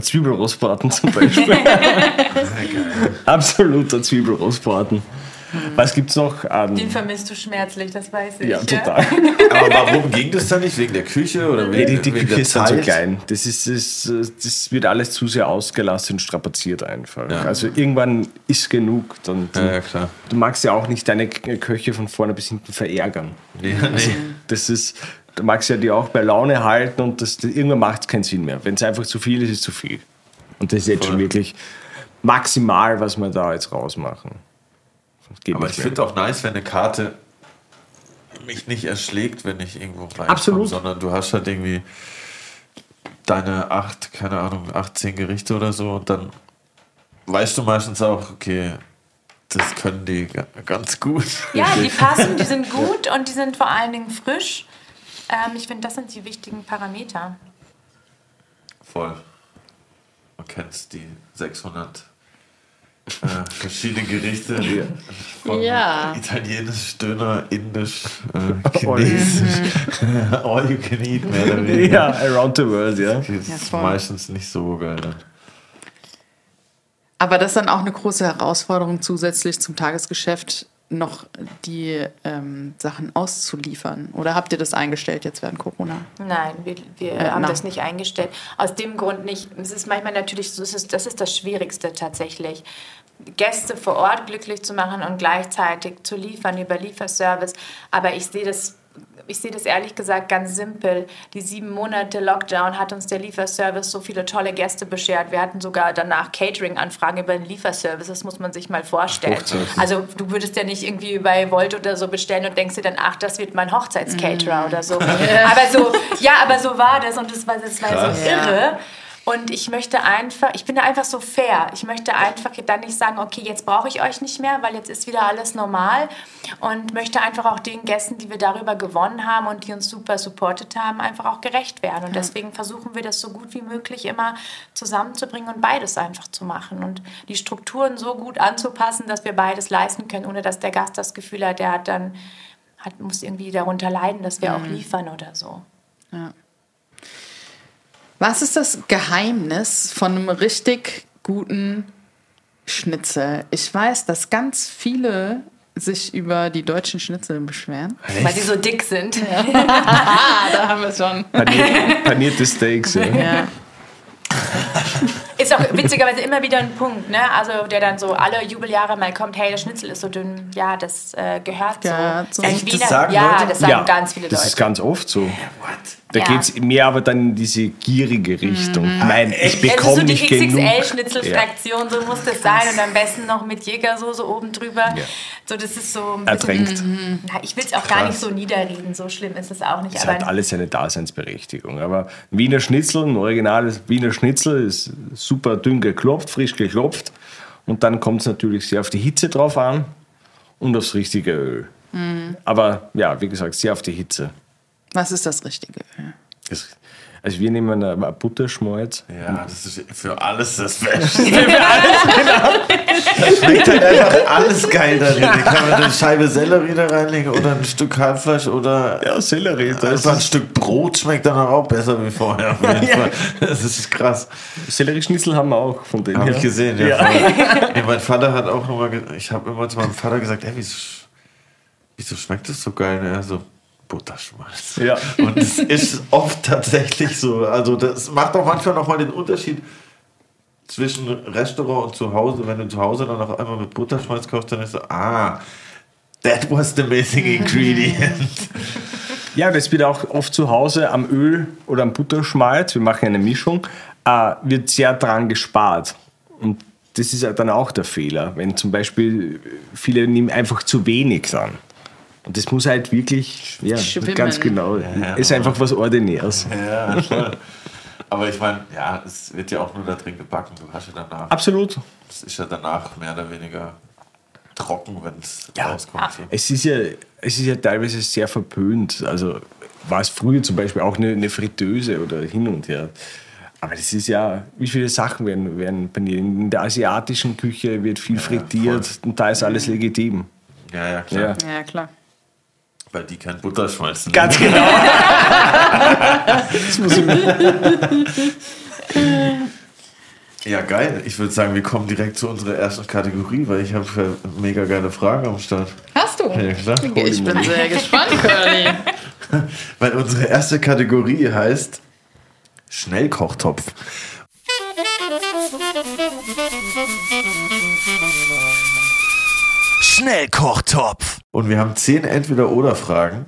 [SPEAKER 3] Zwiebelrostbraten zum Beispiel. Absoluter Zwiebelrostbraten. Was gibt's noch an?
[SPEAKER 4] Den vermisst du schmerzlich, das weiß ich.
[SPEAKER 3] Ja, total.
[SPEAKER 1] Aber warum ging das dann nicht? Wegen der Küche oder
[SPEAKER 3] Nee,
[SPEAKER 1] wegen,
[SPEAKER 3] die, die
[SPEAKER 1] wegen
[SPEAKER 3] Küche
[SPEAKER 1] der
[SPEAKER 3] ist dann so
[SPEAKER 1] Zeit?
[SPEAKER 3] klein. Das, ist, das, das wird alles zu sehr ausgelassen und strapaziert einfach.
[SPEAKER 1] Ja.
[SPEAKER 3] Also irgendwann ist genug. Dann, dann,
[SPEAKER 1] Ja, ja, klar.
[SPEAKER 3] Du magst ja auch nicht deine Köche von vorne bis hinten verärgern.
[SPEAKER 1] Ja, nee.
[SPEAKER 3] Das ist, du magst ja die auch bei Laune halten und das, das, irgendwann macht es keinen Sinn mehr. Wenn es einfach zu viel ist, ist es zu viel. Und das ist jetzt schon
[SPEAKER 1] Voll.
[SPEAKER 3] wirklich maximal, was wir da jetzt rausmachen.
[SPEAKER 1] Aber ich finde auch nice, wenn eine Karte mich nicht erschlägt, wenn ich irgendwo reinkomme,
[SPEAKER 3] Absolut.
[SPEAKER 1] sondern du hast halt irgendwie deine acht, keine Ahnung, 18 Gerichte oder so und dann weißt du meistens auch, okay, das können die ga- ganz gut.
[SPEAKER 4] Ja, die passen, die sind gut und die sind vor allen Dingen frisch. Ähm, ich finde, das sind die wichtigen Parameter.
[SPEAKER 1] Voll. Man kennt die 600 äh, verschiedene Gerichte. Von
[SPEAKER 2] Ja.
[SPEAKER 1] Italienisch, Döner, Indisch, äh, Chinesisch. All you can eat, mehr oder weniger.
[SPEAKER 3] Ja, around the world, ja.
[SPEAKER 1] Das ist
[SPEAKER 2] Ja,
[SPEAKER 1] meistens nicht so geil dann.
[SPEAKER 2] Aber das ist dann auch eine große Herausforderung zusätzlich zum Tagesgeschäft, noch die ähm, Sachen auszuliefern. Oder habt ihr das eingestellt jetzt während Corona?
[SPEAKER 4] Nein, wir, wir
[SPEAKER 2] Äh,
[SPEAKER 4] haben
[SPEAKER 2] na.
[SPEAKER 4] das nicht eingestellt. Aus dem Grund nicht. Es ist manchmal natürlich so, es ist, das ist das Schwierigste tatsächlich. Gäste vor Ort glücklich zu machen und gleichzeitig zu liefern über Lieferservice. Aber ich sehe das, ich sehe das ehrlich gesagt ganz simpel. Die sieben Monate Lockdown hat uns der Lieferservice so viele tolle Gäste beschert. Wir hatten sogar danach Catering-Anfragen über den Lieferservice. Das muss man sich mal vorstellen.
[SPEAKER 3] Hochzeiten.
[SPEAKER 4] Also du würdest ja nicht irgendwie bei Volt oder so bestellen und denkst dir dann, ach, das wird mein Hochzeitscaterer oder so. Aber so, ja, aber so war das und das war, das war so irre. Und ich möchte einfach, ich bin da einfach so fair. Ich möchte einfach dann nicht sagen, okay, jetzt brauche ich euch nicht mehr, weil jetzt ist wieder alles normal. Und möchte einfach auch den Gästen, die wir darüber gewonnen haben und die uns super supportet haben, einfach auch gerecht werden. Und deswegen versuchen wir das so gut wie möglich immer zusammenzubringen und beides einfach zu machen. Und die Strukturen so gut anzupassen, dass wir beides leisten können, ohne dass der Gast das Gefühl hat, der hat dann, hat, muss irgendwie darunter leiden, dass wir auch liefern oder so.
[SPEAKER 2] Was ist das Geheimnis von einem richtig guten Schnitzel? Ich weiß, dass ganz viele sich über die deutschen Schnitzel beschweren.
[SPEAKER 4] Weil die so dick sind.
[SPEAKER 2] Ah, da haben wir es schon.
[SPEAKER 3] Panier, panierte Steaks, ja.
[SPEAKER 2] Ja.
[SPEAKER 4] ist auch witzigerweise immer wieder ein Punkt, ne? Also der dann so alle Jubeljahre mal kommt, hey, der Schnitzel ist so dünn. Ja, das äh, gehört so.
[SPEAKER 2] Gehört so.
[SPEAKER 1] Echt? Das sagen
[SPEAKER 4] ja,
[SPEAKER 1] Leute?
[SPEAKER 4] das sagen
[SPEAKER 3] ja,
[SPEAKER 4] ganz viele
[SPEAKER 3] das
[SPEAKER 4] Leute.
[SPEAKER 3] ist ganz oft so. Da
[SPEAKER 4] Ja.
[SPEAKER 3] geht es mehr aber dann in diese gierige Richtung.
[SPEAKER 2] Mhm.
[SPEAKER 3] Nein, ich
[SPEAKER 4] ist
[SPEAKER 3] bekomme
[SPEAKER 4] so die
[SPEAKER 3] nicht genug.
[SPEAKER 4] XXL-Schnitzelfraktion, so muss das sein und am besten noch mit Jägersoße oben drüber.
[SPEAKER 3] Ja.
[SPEAKER 4] So, das ist so ein
[SPEAKER 3] Ertränkt.
[SPEAKER 4] na, ich will es auch gar nicht so niederreden, so schlimm ist es auch nicht.
[SPEAKER 3] Es
[SPEAKER 4] aber
[SPEAKER 3] hat alles seine Daseinsberechtigung. Aber Wiener Schnitzel, ein originales Wiener Schnitzel, ist super dünn geklopft, frisch geklopft. Und dann kommt es natürlich sehr auf die Hitze drauf an und aufs richtige Öl.
[SPEAKER 4] Mhm.
[SPEAKER 3] Aber ja, wie gesagt, sehr auf die Hitze.
[SPEAKER 2] Was ist das Richtige? Öl?
[SPEAKER 3] Das, also wir nehmen eine Butterschmalz.
[SPEAKER 1] Ja, das ist für alles das Beste. Da schmeckt halt einfach alles geil darin. Da kann man eine Scheibe Sellerie da reinlegen oder ein Stück Kalbfleisch oder
[SPEAKER 3] Ja, Sellerie. Das
[SPEAKER 1] einfach ein Stück Brot schmeckt dann auch besser wie vorher. Auf jeden Fall. Das ist krass.
[SPEAKER 3] Sellerieschnitzel haben wir auch von denen
[SPEAKER 1] Habe ich gesehen, ja. voll. Nee, mein Vater hat auch nochmal, ich habe immer zu meinem Vater gesagt, ey, wieso, wieso schmeckt das so geil? Und er so, Butterschmalz.
[SPEAKER 3] Ja.
[SPEAKER 1] Und es ist oft tatsächlich so. Also das macht auch manchmal nochmal den Unterschied zwischen Restaurant und zu Hause. Wenn du zu Hause dann auf einmal mit Butterschmalz kaufst, dann ist so, ah, that was the missing ingredient.
[SPEAKER 3] Ja, das wird auch oft zu Hause am Öl oder am Butterschmalz, wir machen eine Mischung, äh, wird sehr dran gespart. Und das ist ja dann auch der Fehler, wenn zum Beispiel viele nehmen einfach zu wenig dann. Und das muss halt wirklich, ja,
[SPEAKER 2] Schwimmen.
[SPEAKER 3] ganz genau,
[SPEAKER 1] Ja,
[SPEAKER 3] ist einfach was Ordinäres.
[SPEAKER 1] ja, voll. Aber ich meine, ja, es wird ja auch nur da drin gebacken. Du hast ja danach,
[SPEAKER 3] Absolut.
[SPEAKER 1] es ist ja danach mehr oder weniger trocken, wenn es
[SPEAKER 3] Ja.
[SPEAKER 1] rauskommt. So.
[SPEAKER 3] Es ist, ja, es ist ja teilweise sehr verpönt. Also war es früher zum Beispiel auch eine, eine Fritteuse oder hin und her. Aber das ist ja, wie viele Sachen werden, werden paniert. In der asiatischen Küche wird viel frittiert und da ist alles legitim.
[SPEAKER 1] Ja, ja, klar.
[SPEAKER 3] Ja.
[SPEAKER 2] Ja, klar.
[SPEAKER 1] Weil die kein Butterschmalz nehmen.
[SPEAKER 3] Ganz genau. das muss ich
[SPEAKER 1] Ja, geil. Ich würde sagen, wir kommen direkt zu unserer ersten Kategorie, weil ich habe äh, mega geile Fragen am Start.
[SPEAKER 2] Hast du?
[SPEAKER 1] Ja, klar.
[SPEAKER 2] Ich bin sehr gespannt, Curly.
[SPEAKER 1] Weil unsere erste Kategorie heißt Schnellkochtopf. Schnellkochtopf. Und wir haben zehn Entweder-Oder-Fragen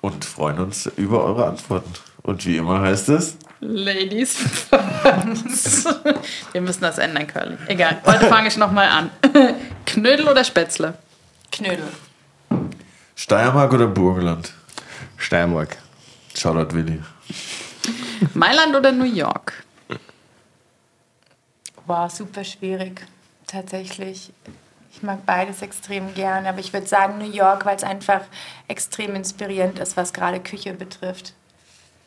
[SPEAKER 1] und freuen uns über eure Antworten. Und wie immer heißt es,
[SPEAKER 2] Ladies first. Wir müssen das ändern, Curly. Egal, heute fange ich nochmal an. Knödel oder Spätzle?
[SPEAKER 4] Knödel.
[SPEAKER 1] Steiermark oder Burgenland?
[SPEAKER 3] Steiermark.
[SPEAKER 1] Shoutout Willi.
[SPEAKER 2] Mailand oder New York?
[SPEAKER 4] Wow, super schwierig. Tatsächlich. Ich mag beides extrem gern, aber ich würde sagen New York, weil es einfach extrem inspirierend ist, was gerade Küche betrifft.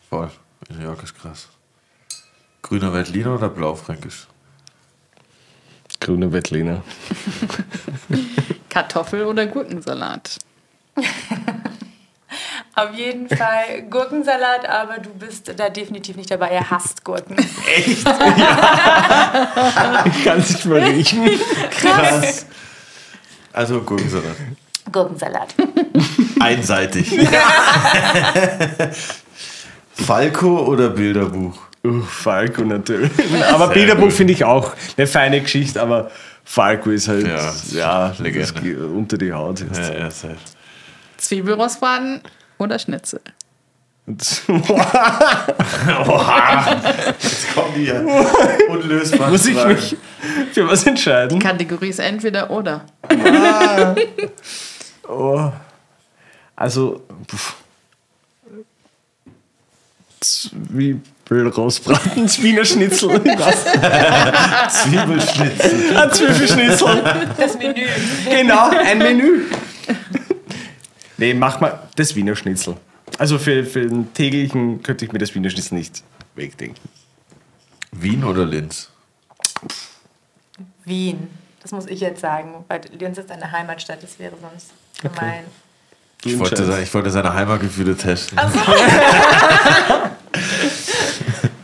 [SPEAKER 1] Voll. New York ist krass. Grüner Veltliner oder Blaufränkisch?
[SPEAKER 3] Grüne Wettliner.
[SPEAKER 2] Kartoffel oder Gurkensalat?
[SPEAKER 4] Auf jeden Fall Gurkensalat, aber du bist da definitiv nicht dabei. Er hasst Gurken.
[SPEAKER 3] Ich kann es nicht mal riechen.
[SPEAKER 1] Krass. Also Gurkensalat.
[SPEAKER 4] Gurkensalat.
[SPEAKER 1] Einseitig. Falco oder Bilderbuch?
[SPEAKER 3] Uh, Falco natürlich. Aber Bilderbuch
[SPEAKER 1] gut.
[SPEAKER 3] finde ich auch eine feine Geschichte, aber Falco ist halt
[SPEAKER 1] Ja,
[SPEAKER 3] ja, geht unter die Haut. Jetzt.
[SPEAKER 1] Ja, ja.
[SPEAKER 2] Zwiebelrostbraten oder Schnitzel?
[SPEAKER 1] Jetzt kommen die ja unlösbar.
[SPEAKER 3] Muss ich mich für was entscheiden?
[SPEAKER 2] Kategorie ist entweder oder.
[SPEAKER 3] Oh. Also, pff. Zwiebelrostbraten, Wiener Schnitzel, was?
[SPEAKER 1] Zwiebelschnitzel.
[SPEAKER 3] Ein Zwiebelschnitzel.
[SPEAKER 4] Das Menü.
[SPEAKER 3] Genau, ein Menü. Nee, mach mal das Wiener Schnitzel. Also für, für den täglichen könnte ich mir das Wiener Schnitzel nicht wegdenken.
[SPEAKER 1] Wien oder Linz?
[SPEAKER 4] Wien. Das muss ich jetzt sagen, weil Linz ist eine Heimatstadt, das wäre sonst gemein.
[SPEAKER 1] Ich wollte, sein- ich wollte seine Heimatgefühle testen.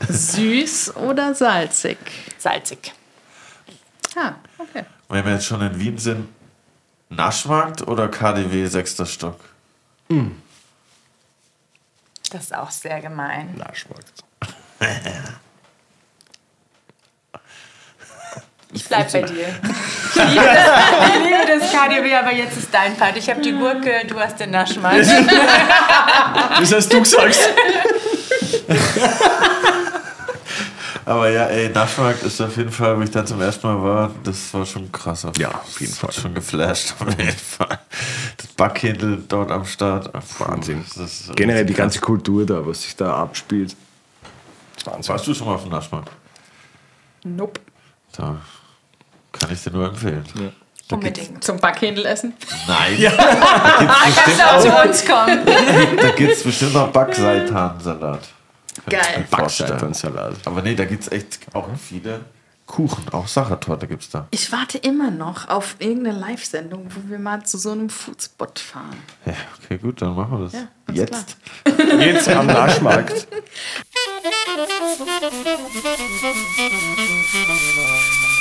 [SPEAKER 2] Süß oder salzig?
[SPEAKER 4] Salzig.
[SPEAKER 2] Ah, okay.
[SPEAKER 1] Wenn wir jetzt schon in Wien sind, Naschmarkt oder KDW sechster Stock?
[SPEAKER 4] Das ist auch sehr gemein.
[SPEAKER 3] Naschmarkt.
[SPEAKER 4] Ich bleib bei dir. Ich liebe das, ich liebe das KDW, aber jetzt ist dein Part. Ich habe die Gurke, du hast den Naschmarkt.
[SPEAKER 3] Das hast du gesagt.
[SPEAKER 1] Aber ja, ey, Naschmarkt ist auf jeden Fall, wo ich da zum ersten Mal war, das war schon krass.
[SPEAKER 3] Ja, auf jeden
[SPEAKER 1] Das hat
[SPEAKER 3] Fall.
[SPEAKER 1] Schon geflasht, auf jeden Fall. Das Backhändel dort am Start. puh,
[SPEAKER 3] Wahnsinn.
[SPEAKER 1] das ist
[SPEAKER 3] Generell die ganze Kultur da, was sich da abspielt. Wahnsinn.
[SPEAKER 1] Warst du schon mal auf dem Naschmarkt?
[SPEAKER 2] Nope.
[SPEAKER 1] Da kann ich dir nur empfehlen.
[SPEAKER 4] Unbedingt.
[SPEAKER 2] Zum Backhändel essen?
[SPEAKER 1] Nein. Da gibt's bestimmt
[SPEAKER 4] auch zu uns kommen?
[SPEAKER 1] da gibt's bestimmt auch Backseitansalat.
[SPEAKER 2] Geil.
[SPEAKER 3] Backseiternsalat.
[SPEAKER 1] Aber nee, da gibt's echt auch viele Kuchen. Auch Sachertorte gibt's da.
[SPEAKER 2] Ich warte immer noch auf irgendeine Live-Sendung, wo wir mal zu so einem Foodspot fahren.
[SPEAKER 1] Ja, okay, gut, dann machen wir das.
[SPEAKER 2] Ja,
[SPEAKER 1] Jetzt.
[SPEAKER 3] Jetzt am Naschmarkt.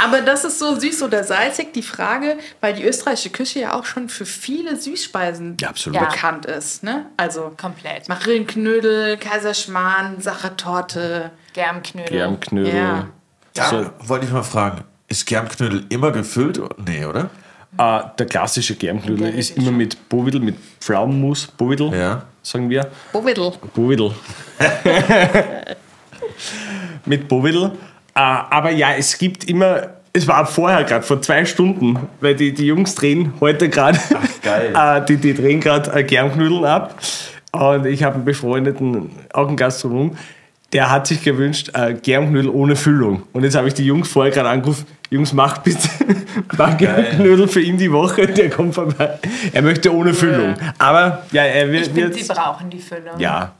[SPEAKER 2] Aber das ist so süß oder salzig, die Frage, weil die österreichische Küche ja auch schon für viele Süßspeisen
[SPEAKER 3] Ja,
[SPEAKER 2] bekannt ist. Ne? Also
[SPEAKER 4] Komplett.
[SPEAKER 2] Marillenknödel, Kaiserschmarrn, Sachertorte.
[SPEAKER 4] Germknödel.
[SPEAKER 3] Germknödel.
[SPEAKER 2] Ja.
[SPEAKER 1] Ja,
[SPEAKER 3] So.
[SPEAKER 1] wollte ich mal fragen. Ist Germknödel immer gefüllt? Nee, oder?
[SPEAKER 3] Äh, der klassische Germknödel
[SPEAKER 4] Der
[SPEAKER 3] ist immer mit Bovidel, mit Pflaumenmus, Bovidel,
[SPEAKER 1] Ja.
[SPEAKER 3] sagen wir.
[SPEAKER 2] Bovidel.
[SPEAKER 3] Bovidel. mit Bovidel. Äh, aber ja, es gibt immer, es war vorher gerade, vor zwei Stunden, weil die, die Jungs drehen heute gerade,
[SPEAKER 1] geil.
[SPEAKER 3] äh, die, die drehen gerade äh, Germknödeln ab. Und ich habe einen befreundeten, auch einen Gastronom, der hat sich gewünscht, äh, Germknödel ohne Füllung. Und jetzt habe ich die Jungs vorher gerade angerufen, Jungs, macht bitte ein paar Germknödel für ihn die Woche, der kommt vorbei. Er möchte ohne Füllung. Aber ja, er wird...
[SPEAKER 4] Ich finde, sie brauchen die Füllung.
[SPEAKER 3] ja,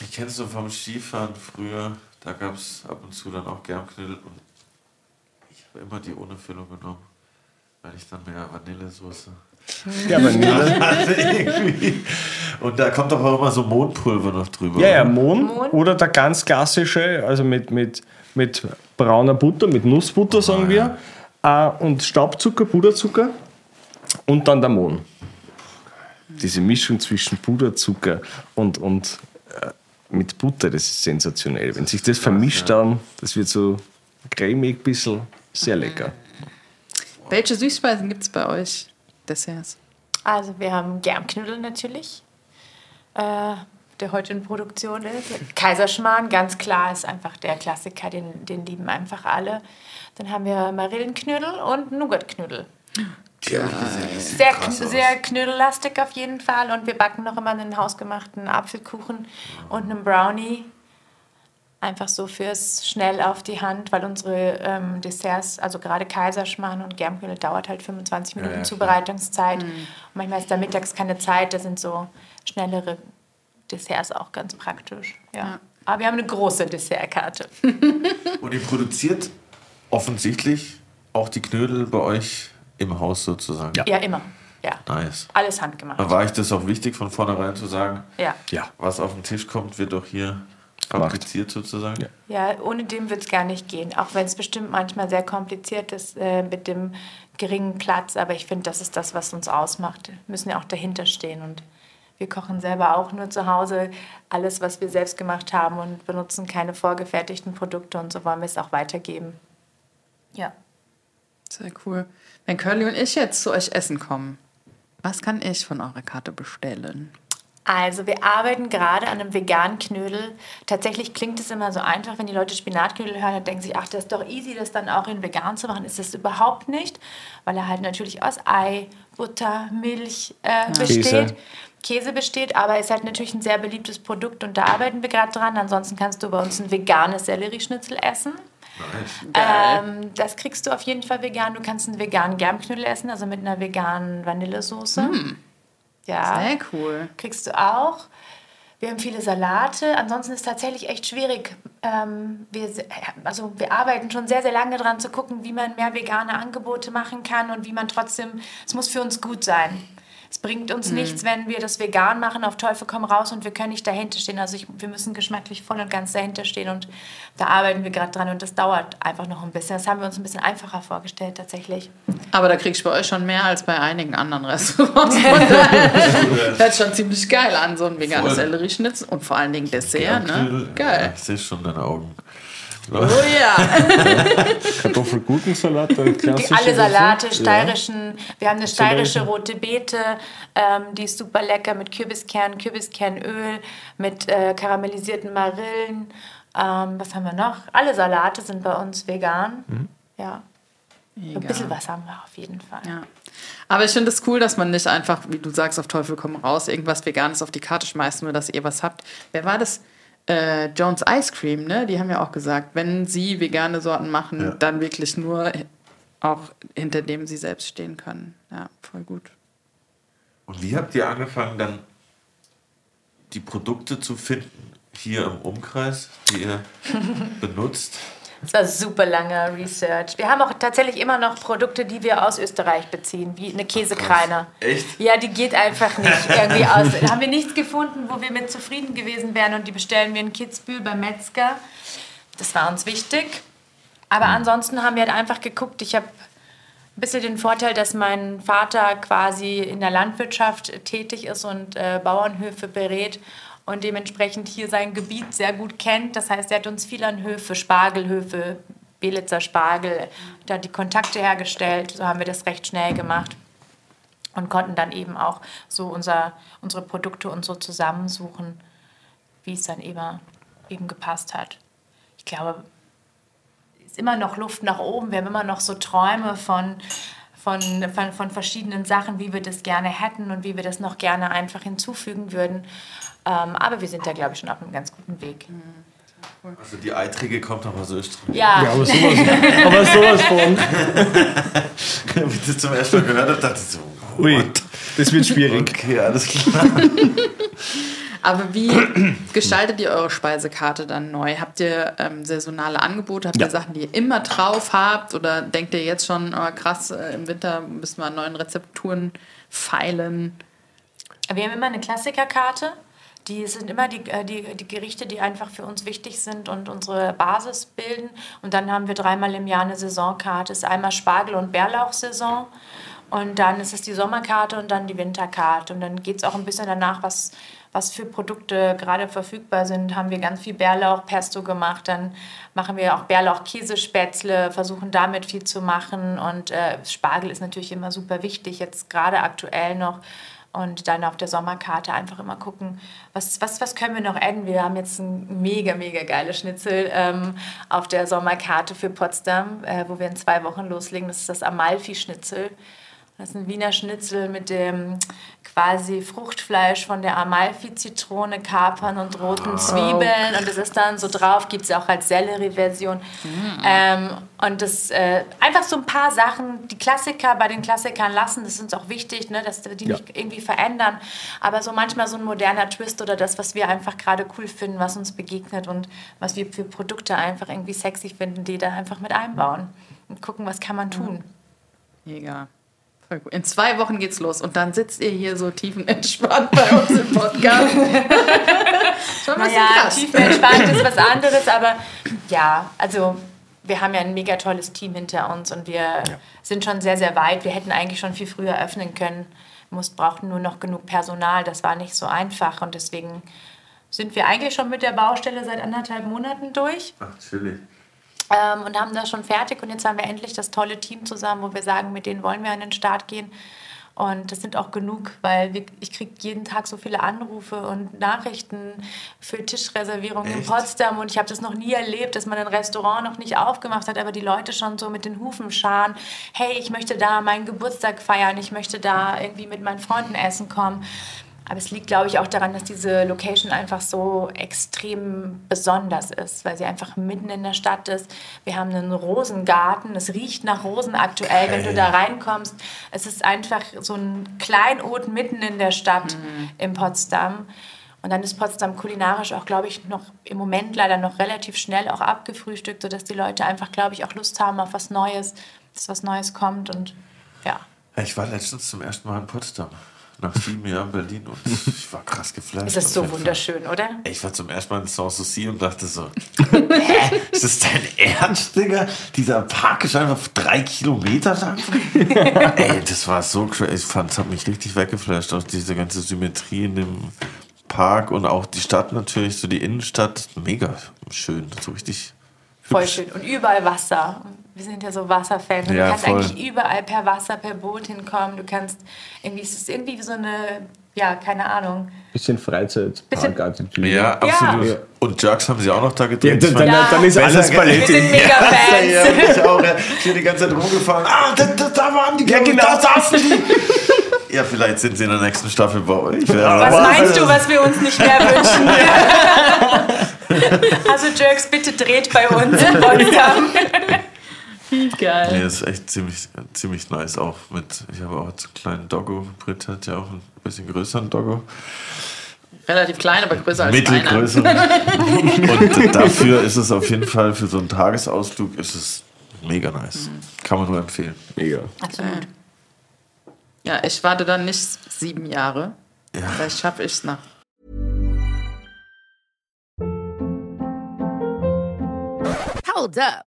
[SPEAKER 1] Ich kenne es so vom Skifahren früher. Da gab es ab und zu dann auch Germknödel. Und ich habe immer die ohne Füllung genommen. Weil ich dann mehr Vanillesoße.
[SPEAKER 3] ja, Vanille.
[SPEAKER 1] Irgendwie. Und da kommt doch auch immer so Mondpulver noch drüber.
[SPEAKER 3] Ja, ja,
[SPEAKER 1] oder?
[SPEAKER 3] Mohn,
[SPEAKER 4] Mohn.
[SPEAKER 3] oder der ganz klassische, also mit, mit, mit brauner Butter, mit Nussbutter, sagen wir, äh, und Staubzucker, Puderzucker und dann der Mohn. Diese Mischung zwischen Puderzucker und, und mit Butter, das ist sensationell. Wenn sich das vermischt dann, das wird so cremig, bisschen sehr lecker.
[SPEAKER 2] Welche Süßspeisen gibt es bei euch? Desserts.
[SPEAKER 4] Also wir haben Germknödel natürlich, äh, der heute in Produktion ist. Kaiserschmarrn, ganz klar, ist einfach der Klassiker, den, den lieben einfach alle. Dann haben wir Marillenknödel und Nougatknödel. Sehr, sehr knödellastig auf jeden Fall. Und wir backen noch immer einen hausgemachten Apfelkuchen und einen Brownie. Einfach so fürs schnell auf die Hand, weil unsere ähm, Desserts, also gerade Kaiserschmarrn und Germknödel, dauert halt 25 Minuten
[SPEAKER 1] ja, klar.
[SPEAKER 4] Zubereitungszeit. Und manchmal ist da mittags keine Zeit, da sind so schnellere Desserts auch ganz praktisch. Ja. Aber wir haben eine große Dessertkarte.
[SPEAKER 1] Und ihr produziert offensichtlich auch die Knödel bei euch im Haus sozusagen.
[SPEAKER 3] Ja.
[SPEAKER 4] Ja, immer. Ja.
[SPEAKER 1] Nice.
[SPEAKER 4] Alles handgemacht.
[SPEAKER 1] Da war ich das auch wichtig, von vornherein zu sagen,
[SPEAKER 4] Ja.
[SPEAKER 3] Ja.
[SPEAKER 1] was auf den Tisch kommt, wird auch hier fabriziert sozusagen.
[SPEAKER 3] Ja.
[SPEAKER 4] Ja, ohne dem wird es gar nicht gehen. Auch wenn es bestimmt manchmal sehr kompliziert ist äh, mit dem geringen Platz. Aber ich finde, das ist das, was uns ausmacht. Wir müssen ja auch dahinter stehen. Und wir kochen selber auch nur zu Hause alles, was wir selbst gemacht haben und benutzen keine vorgefertigten Produkte. Und so wollen wir es auch weitergeben. Ja.
[SPEAKER 2] Sehr cool. Wenn Curly und ich jetzt zu euch essen kommen, was kann ich von eurer Karte bestellen?
[SPEAKER 4] Also wir arbeiten gerade an einem veganen Knödel. Tatsächlich klingt es immer so einfach, wenn die Leute Spinatknödel hören, dann denken sie, ach, das ist doch easy, das dann auch in vegan zu machen. Ist das überhaupt nicht, weil er halt natürlich aus Ei, Butter, Milch äh, besteht. Käse besteht, aber ist halt natürlich ein sehr beliebtes Produkt und da arbeiten wir gerade dran. Ansonsten kannst du bei uns ein veganes Sellerieschnitzel essen. Ähm, das kriegst du auf jeden Fall vegan. Du kannst einen veganen Germknödel essen, also mit einer veganen Vanillesoße. Ja
[SPEAKER 2] Sehr cool.
[SPEAKER 4] kriegst du auch. Wir haben viele Salate. Ansonsten ist es tatsächlich echt schwierig. Ähm, wir, also wir arbeiten schon sehr, sehr lange dran zu gucken, wie man mehr vegane Angebote machen kann und wie man trotzdem, es muss für uns gut sein. Es bringt uns nichts, wenn wir das vegan machen, auf Teufel komm raus und wir können nicht dahinter stehen. Also ich, wir müssen geschmacklich voll und ganz dahinter stehen und da arbeiten wir gerade dran und das dauert einfach noch ein bisschen. Das haben wir uns ein bisschen einfacher vorgestellt tatsächlich.
[SPEAKER 2] Aber da kriegst du bei euch schon mehr als bei einigen anderen Restaurants. Daher Hört schon ziemlich geil an, so ein veganes. Sellerieschnitzel und vor allen Dingen Dessert. Ne?
[SPEAKER 1] Knödel, Ja,
[SPEAKER 2] Geil.
[SPEAKER 1] ich sehe schon deine Augen.
[SPEAKER 2] Oh ja.
[SPEAKER 3] Kartoffelgurkensalat, klassischer
[SPEAKER 4] alle Salate, steirischen, wir haben eine
[SPEAKER 3] steirische
[SPEAKER 4] rote Beete, ähm, die ist super lecker mit Kürbiskern, Kürbiskernöl, mit äh, karamellisierten Marillen. Ähm, was haben wir noch? Alle Salate sind bei uns vegan.
[SPEAKER 3] Mhm.
[SPEAKER 4] Ja, ein bisschen was haben wir auf jeden Fall.
[SPEAKER 2] Ja. Aber ich finde es cool, dass man nicht einfach, wie du sagst, auf Teufel komm raus, irgendwas Veganes auf die Karte schmeißt, nur dass ihr was habt. Wer war das? Äh, Jones Ice Cream, ne? Die haben ja auch gesagt, wenn sie vegane Sorten machen,
[SPEAKER 1] Ja.
[SPEAKER 2] dann wirklich nur auch hinter dem sie selbst stehen können. Ja, voll gut.
[SPEAKER 1] Und wie habt ihr angefangen, dann die Produkte zu finden? Hier im Umkreis, die ihr benutzt?
[SPEAKER 4] Es war super langer Research. Wir haben auch tatsächlich immer noch Produkte, die wir aus Österreich beziehen, wie eine Käsekreiner.
[SPEAKER 1] Echt?
[SPEAKER 4] Ja, die geht einfach nicht irgendwie aus. Da haben wir nichts gefunden, wo wir mit zufrieden gewesen wären und die bestellen wir in Kitzbühel beim Metzger. Das war uns wichtig. Aber ansonsten haben wir halt einfach geguckt. Ich habe ein bisschen den Vorteil, dass mein Vater quasi in der Landwirtschaft tätig ist und äh, Bauernhöfe berät und dementsprechend hier sein Gebiet sehr gut kennt. Das heißt, er hat uns viel an Höfe, Spargelhöfe, Belitzer Spargel, da die Kontakte hergestellt. So haben wir das recht schnell gemacht und konnten dann eben auch so unser, unsere Produkte und so zusammensuchen, wie es dann eben, eben gepasst hat. Ich glaube, ist immer noch Luft nach oben. Wir haben immer noch so Träume von, von, von, von verschiedenen Sachen, wie wir das gerne hätten und wie wir das noch gerne einfach hinzufügen würden. Ähm, aber wir sind da, glaube ich, schon auf einem ganz guten Weg.
[SPEAKER 1] Also die Eiträge kommt noch aus Österreich.
[SPEAKER 4] Ja,
[SPEAKER 3] Ja, aber sowas, aber sowas von.
[SPEAKER 1] Wie ich das zum ersten Mal gehört habe, dachte ich so,
[SPEAKER 3] Ui, das wird schwierig.
[SPEAKER 1] okay, alles klar.
[SPEAKER 2] Aber wie gestaltet ihr eure Speisekarte dann neu? Habt ihr ähm, saisonale Angebote? Habt
[SPEAKER 3] Ja.
[SPEAKER 2] ihr Sachen, die ihr immer drauf habt? Oder denkt ihr jetzt schon, oh, krass, äh, im Winter müssen wir an neuen Rezepturen feilen?
[SPEAKER 4] Wir haben immer eine Klassikerkarte. Die sind immer die, äh, die, die Gerichte, die einfach für uns wichtig sind und unsere Basis bilden. Und dann haben wir dreimal im Jahr eine Saisonkarte. Es ist einmal Spargel- und Bärlauchsaison. Und dann ist es die Sommerkarte und dann die Winterkarte. Und dann geht es auch ein bisschen danach, was, was für Produkte gerade verfügbar sind. Haben wir ganz viel Bärlauchpesto gemacht. Dann machen wir auch Bärlauch-Käsespätzle, versuchen damit viel zu machen. Und äh, Spargel ist natürlich immer super wichtig, jetzt gerade aktuell noch. Und dann auf der Sommerkarte einfach immer gucken, was, was, was können wir noch adden. Wir haben jetzt ein mega, mega geiles Schnitzel ähm, auf der Sommerkarte für Potsdam, äh, wo wir in zwei Wochen loslegen. Das ist das Amalfi-Schnitzel. Das ist ein Wiener Schnitzel mit dem quasi Fruchtfleisch von der Amalfi-Zitrone, Kapern und roten Zwiebeln. Und das ist dann so drauf, gibt es auch als Sellerie-Version. Ähm, und das äh, einfach so ein paar Sachen, die Klassiker bei den Klassikern lassen, das ist uns auch wichtig, ne, dass wir die
[SPEAKER 3] Ja.
[SPEAKER 4] nicht irgendwie verändern. Aber so manchmal so ein moderner Twist oder das, was wir einfach gerade cool finden, was uns begegnet und was wir für Produkte einfach irgendwie sexy finden, die da einfach mit einbauen. Und gucken, was kann man tun.
[SPEAKER 2] Mega. Voll gut. In zwei Wochen geht's los und dann sitzt ihr hier so tiefenentspannt bei uns im Podcast. Schon ein bisschen
[SPEAKER 4] Naja,
[SPEAKER 2] krass.
[SPEAKER 4] tiefenentspannt ist was anderes, aber ja, also wir haben ja ein mega tolles Team hinter uns und wir sind schon sehr, sehr weit. Wir hätten eigentlich schon viel früher öffnen können, Musst, brauchten nur noch genug Personal. Das war nicht so einfach und deswegen sind wir eigentlich schon mit der Baustelle seit anderthalb Monaten durch
[SPEAKER 1] Ach, natürlich.
[SPEAKER 4] Ähm, und haben das schon fertig. Und jetzt haben wir endlich das tolle Team zusammen, wo wir sagen, mit denen wollen wir an den Start gehen. Und das sind auch genug, weil wir, ich kriege jeden Tag so viele Anrufe und Nachrichten für Tischreservierungen in
[SPEAKER 1] Echt?
[SPEAKER 4] Potsdam. Und ich habe das noch nie erlebt, dass man ein Restaurant noch nicht aufgemacht hat, aber die Leute schon so mit den Hufen scharen. Hey, ich möchte da meinen Geburtstag feiern, ich möchte da irgendwie mit meinen Freunden essen kommen. Aber es liegt, glaube ich, auch daran, dass diese Location einfach so extrem besonders ist, weil sie einfach mitten in der Stadt ist. Wir haben einen Rosengarten, es riecht nach Rosen aktuell, wenn du da reinkommst. Es ist einfach so ein Kleinod mitten in der Stadt in Potsdam. Und dann ist Potsdam kulinarisch auch, glaube ich, noch im Moment leider noch relativ schnell auch abgefrühstückt, sodass die Leute einfach, glaube ich, auch Lust haben auf was Neues, dass was Neues kommt und ja.
[SPEAKER 1] Ich war letztens zum ersten Mal in Potsdam. Nach sieben Jahren Berlin und ich war krass geflasht.
[SPEAKER 4] Ist
[SPEAKER 1] auf
[SPEAKER 4] so
[SPEAKER 1] jeden Fall.
[SPEAKER 4] oder?
[SPEAKER 1] Ich war zum ersten Mal in Sanssouci und dachte so, hä, ist das dein Ernst, Digga? Dieser Park ist einfach drei Kilometer lang. Ey, das war so crazy. Ich fand, es hat mich richtig weggeflasht. Auch diese ganze Symmetrie in dem Park und auch die Stadt natürlich, so die Innenstadt. Mega schön. So richtig
[SPEAKER 4] Voll schön. Und überall Wasser. Wir sind ja so Wasserfans.
[SPEAKER 1] Ja,
[SPEAKER 4] du kannst
[SPEAKER 1] voll.
[SPEAKER 4] eigentlich überall per Wasser, per Boot hinkommen. Du kannst irgendwie, es ist irgendwie so eine, ja, keine Ahnung.
[SPEAKER 3] Bisschen Freizeitparkattitüde.
[SPEAKER 1] Ja, absolut.
[SPEAKER 3] Ja.
[SPEAKER 1] Und Jerks haben sie auch noch da
[SPEAKER 3] Ja,
[SPEAKER 1] gedreht.
[SPEAKER 3] dann,
[SPEAKER 1] Ich
[SPEAKER 3] dann,
[SPEAKER 4] Ja.
[SPEAKER 3] dann ist alles Balletti.
[SPEAKER 4] Wir sind mega Fans.
[SPEAKER 1] Ja, ich auch. Ja. Ich bin die ganze Zeit rumgefahren. Ah, da, da, da waren die.
[SPEAKER 3] Ja, genau.
[SPEAKER 1] Da saßen die. Ja, vielleicht sind sie in der nächsten Staffel bei euch.
[SPEAKER 4] Was meinst du, was wir uns nicht mehr wünschen? also Jerks, bitte dreht bei uns in Potsdam.
[SPEAKER 1] Nee,
[SPEAKER 2] Geil.
[SPEAKER 1] das ist echt ziemlich, ziemlich nice auch mit. Ich habe auch einen kleinen Doggo. Brit hat ja auch ein bisschen größeren Doggo.
[SPEAKER 2] Relativ klein, aber größer als
[SPEAKER 1] Mittelgröße. Und dafür ist es auf jeden Fall für so einen Tagesausflug ist es mega nice. Kann man nur empfehlen.
[SPEAKER 3] Mega.
[SPEAKER 2] Absolut. Ja, ich warte dann nicht sieben Jahre.
[SPEAKER 1] Ja.
[SPEAKER 2] Vielleicht schaffe ich es nach.
[SPEAKER 7] Hold up.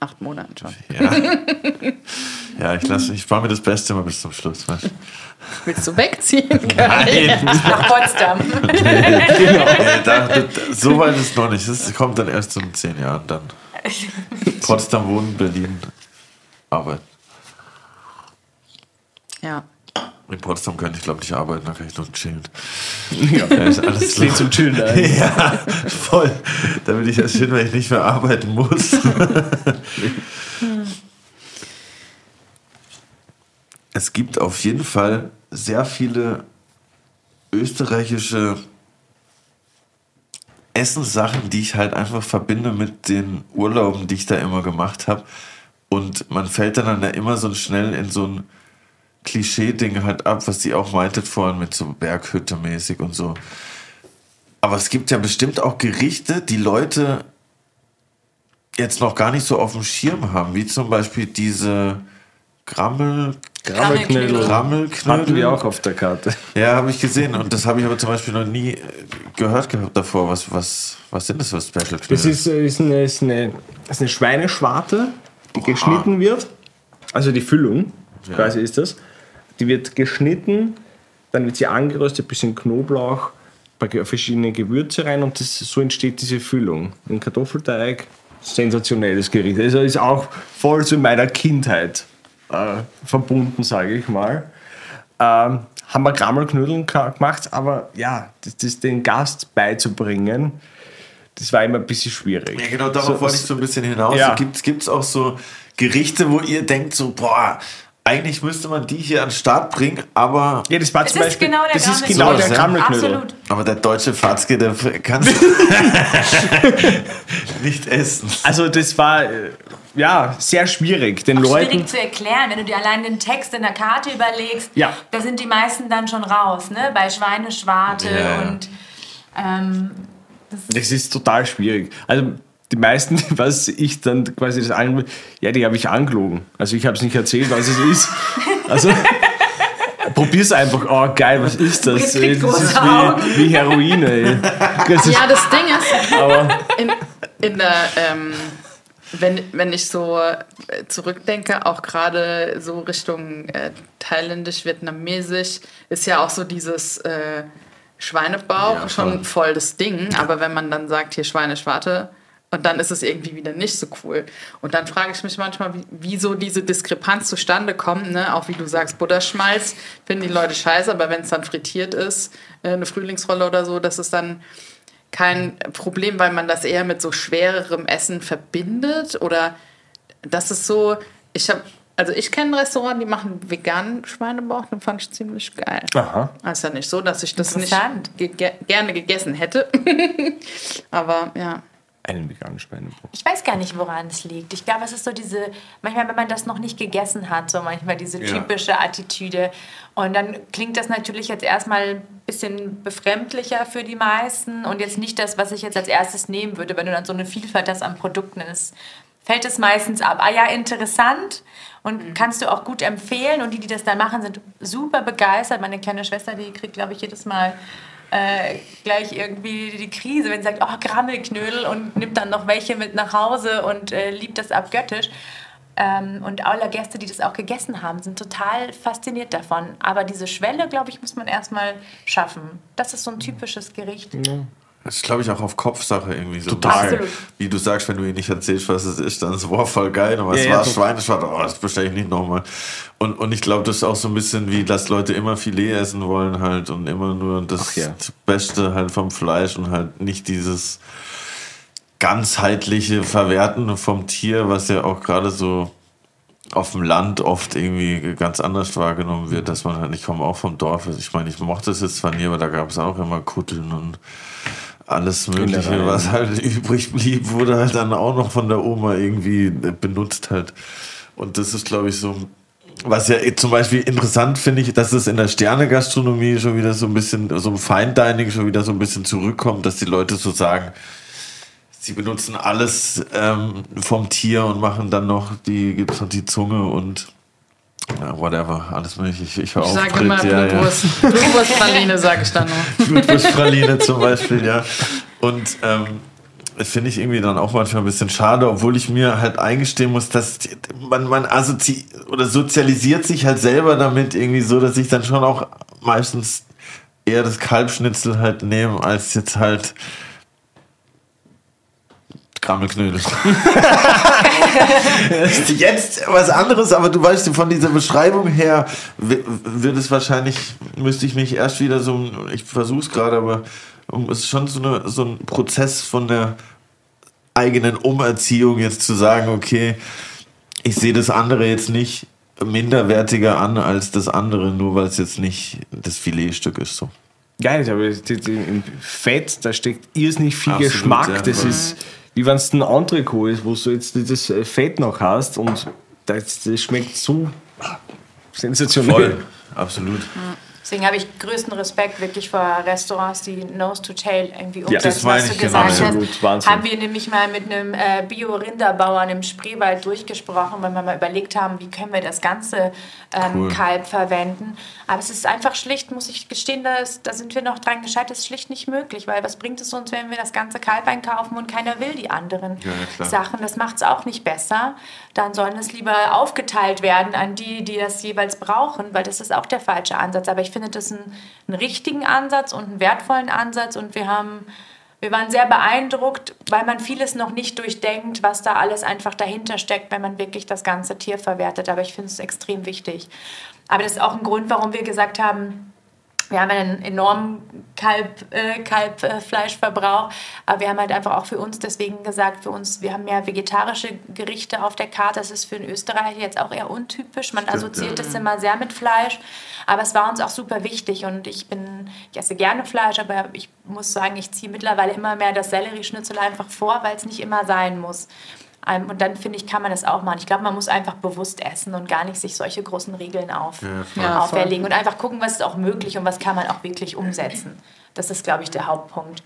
[SPEAKER 2] Acht Monaten schon.
[SPEAKER 1] Ja, ja ich, lasse, ich spare mir das Beste immer bis zum Schluss. Weißt?
[SPEAKER 2] Willst du wegziehen? Nein.
[SPEAKER 4] Nach Potsdam.
[SPEAKER 1] Nee, da, da, so weit ist es noch nicht. Das kommt dann erst in zehn Jahren dann. Potsdam wohnen, Berlin arbeiten.
[SPEAKER 2] Ja.
[SPEAKER 1] In Potsdam könnte ich glaube nicht arbeiten, da kann ich nur chillen.
[SPEAKER 3] Ja.
[SPEAKER 1] Da ist alles
[SPEAKER 3] klingt zum Chillen ein.
[SPEAKER 1] Ja, voll. Da will ich erst hin, wenn ich nicht mehr arbeiten muss. es gibt auf jeden Fall sehr viele österreichische Essenssachen, die ich halt einfach verbinde mit den Urlauben, die ich da immer gemacht habe. Und man fällt dann, dann immer so schnell in so ein Klischee-Ding halt ab, was die auch meintet vorhin mit so Berghütte mäßig und so. Aber es gibt ja bestimmt auch Gerichte, die Leute jetzt noch gar nicht so auf dem Schirm haben, wie zum Beispiel diese Grammel,
[SPEAKER 3] Grammelknödel.
[SPEAKER 1] Grammelknödel.
[SPEAKER 3] Hatten wir auch auf der Karte.
[SPEAKER 1] Ja, habe ich gesehen und das habe ich aber zum Beispiel noch nie äh, gehört gehabt davor. Was, was, was sind das für Special
[SPEAKER 3] Das
[SPEAKER 1] Knödel?
[SPEAKER 3] ist, äh, ist, eine, ist, eine, das ist eine Schweineschwarte, die geschnitten wird. Also die Füllung, quasi ist das. Die wird geschnitten, dann wird sie angeröstet, bisschen Knoblauch, ein paar verschiedene Gewürze rein und das, so entsteht diese Füllung. Ein Kartoffelteig, sensationelles Gericht. Also ist auch voll zu meiner Kindheit äh, verbunden, sage ich mal. Ähm, haben wir Grammelknödeln gemacht, aber ja, das, das den Gast beizubringen, das war immer ein bisschen schwierig.
[SPEAKER 1] Ja, genau, darauf
[SPEAKER 3] So,
[SPEAKER 1] wollte ich so ein bisschen hinaus.
[SPEAKER 3] Ja.
[SPEAKER 1] Gibt es auch so Gerichte, wo ihr denkt, so, boah, eigentlich müsste man die hier an den Start bringen, aber,
[SPEAKER 3] Ja, das war
[SPEAKER 4] Es
[SPEAKER 3] zum
[SPEAKER 4] ist
[SPEAKER 3] Beispiel,
[SPEAKER 4] genau der
[SPEAKER 3] das ist genau der.
[SPEAKER 4] Absolut.
[SPEAKER 1] aber der deutsche Fatzke, der kann nicht essen.
[SPEAKER 3] Also das war äh, ja sehr schwierig, den
[SPEAKER 4] Auch
[SPEAKER 3] Leuten.
[SPEAKER 4] schwierig zu erklären, wenn du dir allein den Text in der Karte überlegst,
[SPEAKER 3] Ja.
[SPEAKER 4] da sind die meisten dann schon raus, ne? Bei Schweineschwarte
[SPEAKER 1] Ja, ja.
[SPEAKER 4] und ähm,
[SPEAKER 3] Das ist total schwierig. Also die meisten, was ich dann quasi das an, ja, die habe ich angelogen. Also ich habe es nicht erzählt, was es ist. Also probier's einfach. Oh geil, was ist das? Das ist wie, wie Heroin. Ey. Das
[SPEAKER 2] Ja, das Ding ist,
[SPEAKER 3] aber
[SPEAKER 2] in, in der, ähm, wenn, wenn ich so äh, zurückdenke, auch gerade so Richtung äh, thailändisch, vietnamesisch, ist ja auch so dieses äh, Schweinebauch
[SPEAKER 1] Ja,
[SPEAKER 2] schon voll das Ding. Aber wenn man dann sagt, hier Schweineschwarte, und dann ist es irgendwie wieder nicht so cool. Und dann frage ich mich manchmal, wie, wieso diese Diskrepanz zustande kommt. Ne? Auch wie du sagst, Butterschmalz finden die Leute scheiße, aber wenn es dann frittiert ist, äh, eine Frühlingsrolle oder so, das ist dann kein Problem, weil man das eher mit so schwererem Essen verbindet oder das ist so, ich habe, also ich kenne ein Restaurant, die machen veganen Schweinebauch, den fand ich ziemlich geil.
[SPEAKER 3] aha.
[SPEAKER 2] Also ja nicht so, dass ich das nicht ge gerne gegessen hätte, aber ja.
[SPEAKER 3] Einen veganen Schweinebauch.
[SPEAKER 4] ich weiß gar nicht, woran es liegt. Ich glaube, es ist so diese, manchmal, wenn man das noch nicht gegessen hat, so manchmal diese
[SPEAKER 1] Ja.
[SPEAKER 4] typische Attitüde. Und dann klingt das natürlich jetzt erstmal ein bisschen befremdlicher für die meisten und jetzt nicht das, was ich jetzt als erstes nehmen würde, wenn du dann so eine Vielfalt hast an Produkten. Das fällt es meistens ab. Ah ja, interessant und kannst du auch gut empfehlen. Und die, die das dann machen, sind super begeistert. Meine kleine Schwester, die kriegt, glaube ich, jedes Mal äh, gleich irgendwie die Krise, wenn sie sagt, oh, Grammelknödel und nimmt dann noch welche mit nach Hause und äh, liebt das abgöttisch. Ähm, und alle Gäste, die das auch gegessen haben, sind total fasziniert davon. Aber diese Schwelle, glaube ich, muss man erstmal schaffen. Das ist so ein typisches Gericht.
[SPEAKER 1] Das ist, glaube ich, auch auf Kopfsache irgendwie so.
[SPEAKER 3] Total.
[SPEAKER 1] bisschen. Wie du sagst, wenn du ihnen nicht erzählst, was es ist, dann ist es boah, voll geil. Aber es
[SPEAKER 3] Ja, ja,
[SPEAKER 1] war
[SPEAKER 3] total.
[SPEAKER 1] Schweineschwart, oh, das bestelle ich nicht nochmal. Und, und ich glaube, das ist auch so ein bisschen wie, dass Leute immer Filet essen wollen halt und immer nur das
[SPEAKER 3] ja.
[SPEAKER 1] Beste halt vom Fleisch und halt nicht dieses ganzheitliche Verwerten vom Tier, was ja auch gerade so auf dem Land oft irgendwie ganz anders wahrgenommen wird, dass man halt, ich komme auch vom Dorf, ich meine, ich mochte es jetzt zwar nie, aber da gab es auch immer Kutteln und alles Mögliche, was halt übrig blieb, wurde halt dann auch noch von der Oma irgendwie benutzt halt. Und das ist, glaube ich, so, was ja zum Beispiel interessant finde ich, dass es in der Sterne-Gastronomie schon wieder so ein bisschen, so ein Fine Dining schon wieder so ein bisschen zurückkommt, dass die Leute so sagen, sie benutzen alles ähm, vom Tier und machen dann noch die, gibt's noch die Zunge und ja, whatever, alles mögliche. Ich, ich,
[SPEAKER 2] Ich sage
[SPEAKER 1] Brit,
[SPEAKER 2] immer
[SPEAKER 1] ja, ja.
[SPEAKER 2] Blutwurst. Blutwurstpraline sage ich dann nur.
[SPEAKER 1] Blutwurstpraline zum Beispiel, ja. Und ähm, das finde ich irgendwie dann auch manchmal ein bisschen schade, obwohl ich mir halt eingestehen muss, dass man, man assozi oder sozialisiert sich halt selber damit irgendwie so, dass ich dann schon auch meistens eher das Kalbschnitzel halt nehme, als jetzt halt Krammelknödel. Jetzt was anderes, aber du weißt, von dieser Beschreibung her wi- wird es wahrscheinlich, müsste ich mich erst wieder so, ich versuche es gerade, aber es ist schon so, eine, so ein Prozess von der eigenen Umerziehung jetzt zu sagen, okay, ich sehe das andere jetzt nicht minderwertiger an als das andere, nur weil es jetzt nicht das Filetstück ist. So.
[SPEAKER 3] Geil, aber im Fett, da steckt irrsinnig viel
[SPEAKER 1] Absolut,
[SPEAKER 3] Geschmack.
[SPEAKER 1] ja,
[SPEAKER 3] das ist, wie wenn es ein Entrecot ist, wo du jetzt das äh, Fett noch hast und das, das schmeckt so sensationell.
[SPEAKER 1] Voll, absolut.
[SPEAKER 4] Deswegen habe ich größten Respekt wirklich vor Restaurants, die Nose to Tail irgendwie
[SPEAKER 3] Ja, das
[SPEAKER 4] umsetzen,
[SPEAKER 1] meine ich, genau.
[SPEAKER 3] Absolut. Wahnsinn.
[SPEAKER 4] Haben wir nämlich mal mit einem äh, Bio-Rinderbauern im Spreewald durchgesprochen, weil wir mal überlegt haben, wie können wir das ganze ähm,
[SPEAKER 1] Cool.
[SPEAKER 4] Kalb verwenden. Aber es ist einfach schlicht, muss ich gestehen, da, ist, da sind wir noch dran gescheitert, das ist schlicht nicht möglich, weil was bringt es uns, wenn wir das ganze Kalb einkaufen und keiner will die anderen
[SPEAKER 1] Ja.
[SPEAKER 4] Sachen. Das macht es auch nicht besser. Dann sollen es lieber aufgeteilt werden an die, die das jeweils brauchen, weil das ist auch der falsche Ansatz. Aber ich finde das einen, einen richtigen Ansatz und einen wertvollen Ansatz und wir haben wir waren sehr beeindruckt, weil man vieles noch nicht durchdenkt, was da alles einfach dahinter steckt, wenn man wirklich das ganze Tier verwertet. Aber ich finde es extrem wichtig. Aber das ist auch ein Grund, warum wir gesagt haben, wir haben einen enormen Kalb, äh, Kalbfleischverbrauch, aber wir haben halt einfach auch für uns deswegen gesagt, für uns, wir haben mehr vegetarische Gerichte auf der Karte. Das ist für einen Österreicher jetzt auch eher untypisch. Man assoziiert das immer sehr mit Fleisch, aber es war uns auch super wichtig und ich bin, ich esse gerne Fleisch, aber ich muss sagen, ich ziehe mittlerweile immer mehr das Sellerieschnitzel einfach vor, weil es nicht immer sein muss. Ähm, Und dann finde ich, kann man das auch machen. Ich glaube, man muss einfach bewusst essen und gar nicht sich solche großen Regeln auf,
[SPEAKER 2] Ja, voll.
[SPEAKER 4] auferlegen und einfach gucken, was ist auch möglich und was kann man auch wirklich umsetzen. Das ist, glaube ich, der Hauptpunkt.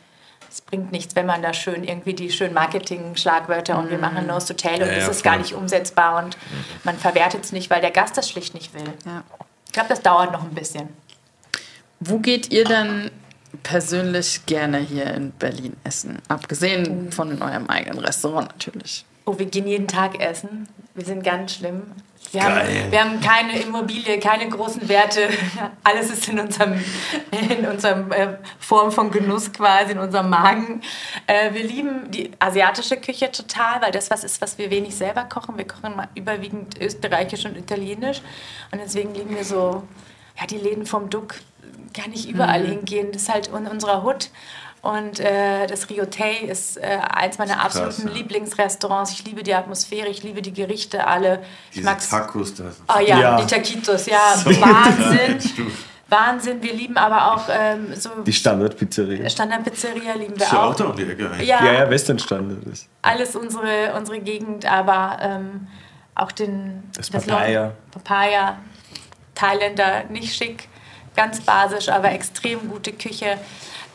[SPEAKER 4] Es bringt nichts, wenn man da schön irgendwie die schönen Marketing-Schlagwörter und wir machen Nose to Tail und
[SPEAKER 1] Ja,
[SPEAKER 4] das
[SPEAKER 1] ja,
[SPEAKER 4] ist gar nicht umsetzbar und man verwertet es nicht, weil der Gast das schlicht nicht will.
[SPEAKER 2] Ja.
[SPEAKER 4] Ich glaube, das dauert noch ein bisschen.
[SPEAKER 2] Wo geht ihr denn persönlich gerne hier in Berlin essen? Abgesehen von eurem eigenen Restaurant natürlich.
[SPEAKER 4] Oh, wir gehen jeden Tag essen. Wir sind ganz schlimm. Wir, haben, wir haben keine Immobilie, keine großen Werte. Alles ist in unserem, in unserem äh, Form von Genuss quasi, in unserem Magen. Äh, wir lieben die asiatische Küche total, weil das was ist, was wir wenig selber kochen. Wir kochen überwiegend österreichisch und italienisch. Und deswegen lieben wir so, ja, die Läden vom Duck. Kann nicht überall hingehen. Das ist halt in unserer Hut. Und äh, das Riotei ist äh, eins meiner absoluten
[SPEAKER 1] ja.
[SPEAKER 4] Lieblingsrestaurants. Ich liebe die Atmosphäre, ich liebe die Gerichte alle. ich
[SPEAKER 1] Diese
[SPEAKER 4] mag's.
[SPEAKER 1] Tacos da.
[SPEAKER 4] Oh ja,
[SPEAKER 3] Ja.
[SPEAKER 4] die Taquitos, ja,
[SPEAKER 1] So
[SPEAKER 4] Wahnsinn. Wahnsinn. Wir lieben aber auch ähm, so
[SPEAKER 3] Die Standardpizzeria.
[SPEAKER 4] Standardpizzeria lieben wir
[SPEAKER 1] Ist ja auch
[SPEAKER 4] auch.
[SPEAKER 1] da um die Ecke eigentlich.
[SPEAKER 4] Ja,
[SPEAKER 3] Ja, ja, Western Standard ist.
[SPEAKER 4] alles unsere, unsere Gegend, aber ähm, auch den
[SPEAKER 3] Das
[SPEAKER 4] Lo-
[SPEAKER 3] Papaya.
[SPEAKER 4] Papaya, Thailänder, nicht schick, ganz basisch, aber extrem gute Küche.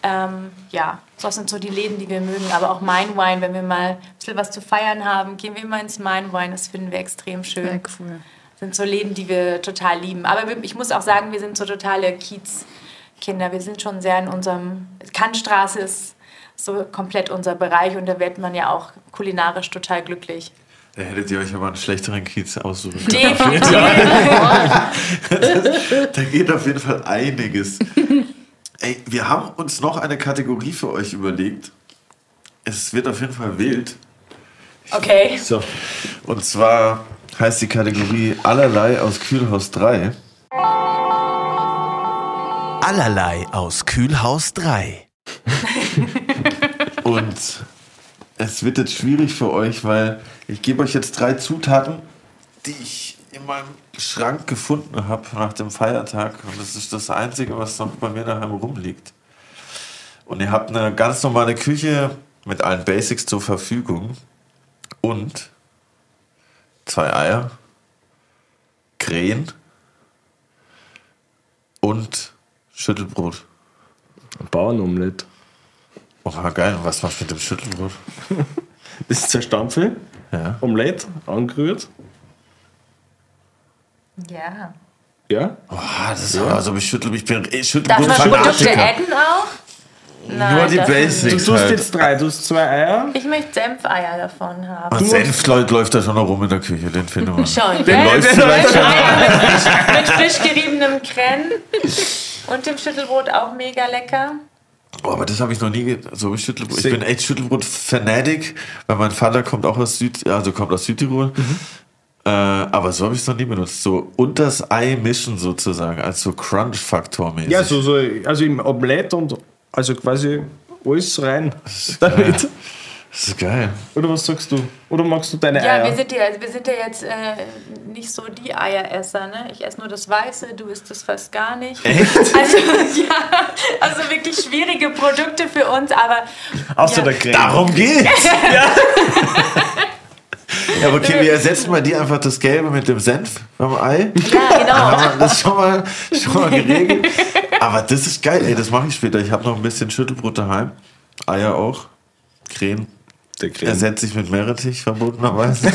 [SPEAKER 4] Ähm, ja, das sind so die Läden, die wir mögen. Aber auch Mein Wine, wenn wir mal ein bisschen was zu feiern haben, gehen wir immer ins Mein Wine. Das finden wir extrem schön.
[SPEAKER 2] Sehr cool.
[SPEAKER 4] sind so Läden, die wir total lieben. Aber ich muss auch sagen, wir sind so totale Kiezkinder. Wir sind schon sehr in unserem. Kantstraße ist so komplett unser Bereich und da wird man ja auch kulinarisch total glücklich.
[SPEAKER 1] Da hättet ihr euch aber einen schlechteren Kiez aussuchen können.
[SPEAKER 4] Definitiv.
[SPEAKER 1] Da geht auf jeden Fall einiges. Ey, wir haben uns noch eine Kategorie für euch überlegt. Es wird auf jeden Fall wild.
[SPEAKER 4] Okay.
[SPEAKER 3] So.
[SPEAKER 1] Und zwar heißt die Kategorie Allerlei aus Kühlhaus 3.
[SPEAKER 8] Allerlei aus Kühlhaus 3.
[SPEAKER 1] Und es wird jetzt schwierig für euch, weil ich gebe euch jetzt drei Zutaten, die ich in meinem Schrank gefunden habe nach dem Feiertag. Und das ist das Einzige, was noch bei mir daheim rumliegt. Und ihr habt eine ganz normale Küche mit allen Basics zur Verfügung. Und zwei Eier, Krähen und Schüttelbrot.
[SPEAKER 3] Bauernomelett.
[SPEAKER 1] Oh, geil. Und was machst du mit dem Schüttelbrot?
[SPEAKER 3] Das ist zerstampfe,
[SPEAKER 1] Ja.
[SPEAKER 3] Omelette, angerührt.
[SPEAKER 4] Ja.
[SPEAKER 3] Ja.
[SPEAKER 1] Oh, das ist ja. also ich schüttel, ich bin eh
[SPEAKER 4] Darf man Produkte adden auch? Nein,
[SPEAKER 1] Nur die
[SPEAKER 4] man.
[SPEAKER 1] Basics.
[SPEAKER 3] Du tust
[SPEAKER 1] halt.
[SPEAKER 3] jetzt drei, du hast zwei Eier.
[SPEAKER 4] Ich möchte Senfeier davon haben.
[SPEAKER 1] Ah, Senf läuft, läuft da schon noch rum in der Küche, den finden wir.
[SPEAKER 4] Schon,
[SPEAKER 1] Den
[SPEAKER 4] gell?
[SPEAKER 1] läuft vielleicht schon.
[SPEAKER 4] Mit frisch geriebenem Creme und dem Schüttelbrot auch mega lecker.
[SPEAKER 1] Oh, aber das habe ich noch nie so Schüttelbrot. Ich bin echt Schüttelbrot-Fanatic, weil mein Vater kommt auch aus Süd, also kommt aus Südtirol. Äh, aber so habe ich es noch nie benutzt. So und das Ei mischen sozusagen, als so Crunch-Faktor mäßig.
[SPEAKER 3] Ja, so, so, also im Omelette und also quasi alles rein damit.
[SPEAKER 1] Das ist geil.
[SPEAKER 3] Oder was sagst du? Oder magst du deine
[SPEAKER 4] Ja,
[SPEAKER 3] Eier?
[SPEAKER 4] wir sind ja, wir sind ja jetzt äh, nicht so die Eieresser, ne? Ich esse nur das Weiße, du isst das fast gar nicht.
[SPEAKER 1] Echt?
[SPEAKER 4] Also, ja, also wirklich schwierige Produkte für uns, aber
[SPEAKER 3] Außer
[SPEAKER 4] ja.
[SPEAKER 3] der Creme.
[SPEAKER 1] Darum geht's. ja. aber okay, wir ersetzen bei dir einfach das Gelbe mit dem Senf beim Ei.
[SPEAKER 4] ja, genau.
[SPEAKER 1] haben wir das schon mal, schon mal geregelt. Aber das ist geil, ey, das mache ich später. Ich habe noch ein bisschen Schüttelbrot daheim. Eier auch. Creme.
[SPEAKER 3] Der Creme.
[SPEAKER 1] Ersetze ich mit Meerrettich, verbotenerweise.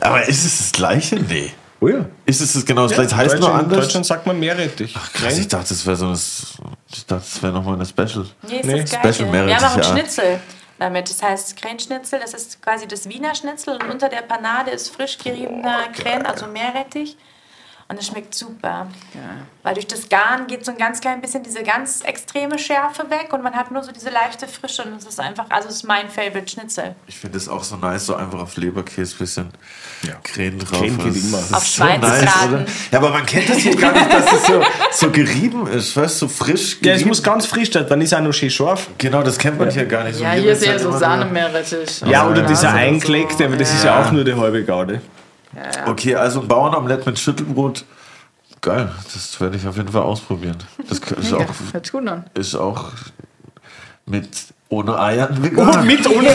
[SPEAKER 1] Aber ist es das Gleiche? Nee.
[SPEAKER 3] Oh ja.
[SPEAKER 1] Ist es das genau das Gleiche? Heißt nur
[SPEAKER 3] Deutschland,
[SPEAKER 1] anders?
[SPEAKER 3] Deutschland sagt man Meerrettich.
[SPEAKER 1] Krass, ich dachte, das wäre so ein, ich dachte, das wäre nochmal eine Special.
[SPEAKER 4] Nee, ist
[SPEAKER 3] Nee,
[SPEAKER 4] das.
[SPEAKER 1] Special
[SPEAKER 4] Wir haben auch einen
[SPEAKER 1] Meerrettich, ja.
[SPEAKER 4] Schnitzel damit. Das heißt Krähenschnitzel, das ist quasi das Wiener Schnitzel und unter der Panade ist frisch geriebener Krähen, also Meerrettich. Und es schmeckt super. Weil durch das Garn geht so ein ganz klein bisschen diese ganz extreme Schärfe weg und man hat nur so diese leichte Frische und es ist einfach, also es ist mein Favorite Schnitzel.
[SPEAKER 1] Ich finde es auch so nice, so einfach auf Leberkäse bisschen Krähen drauf.
[SPEAKER 3] Krähen geht immer.
[SPEAKER 1] so
[SPEAKER 4] Auf Schweinsbraten.
[SPEAKER 1] oder? Ja, aber man kennt das jetzt gar nicht, dass es so, so gerieben ist, weißt du, so frisch
[SPEAKER 3] Ja, es
[SPEAKER 1] gerieben.
[SPEAKER 3] muss ganz frisch sein, dann ist auch noch schön scharf.
[SPEAKER 1] genau, das kennt man hier gar nicht. So
[SPEAKER 2] Ja,
[SPEAKER 1] hier
[SPEAKER 2] hier ist eher
[SPEAKER 1] halt
[SPEAKER 2] so
[SPEAKER 1] immer
[SPEAKER 2] Sahnemeerrettich.
[SPEAKER 3] Ja, oder dieser
[SPEAKER 2] Nase
[SPEAKER 3] eingelegte, aber das ist ja auch nur die halbe Gaude.
[SPEAKER 1] Okay, also ein Bauernomelett mit Schüttelbrot. Geil, das werde ich auf jeden Fall ausprobieren. Das ist auch,
[SPEAKER 2] Ja,
[SPEAKER 1] ist auch mit ohne Eiern vegan.
[SPEAKER 3] mit ohne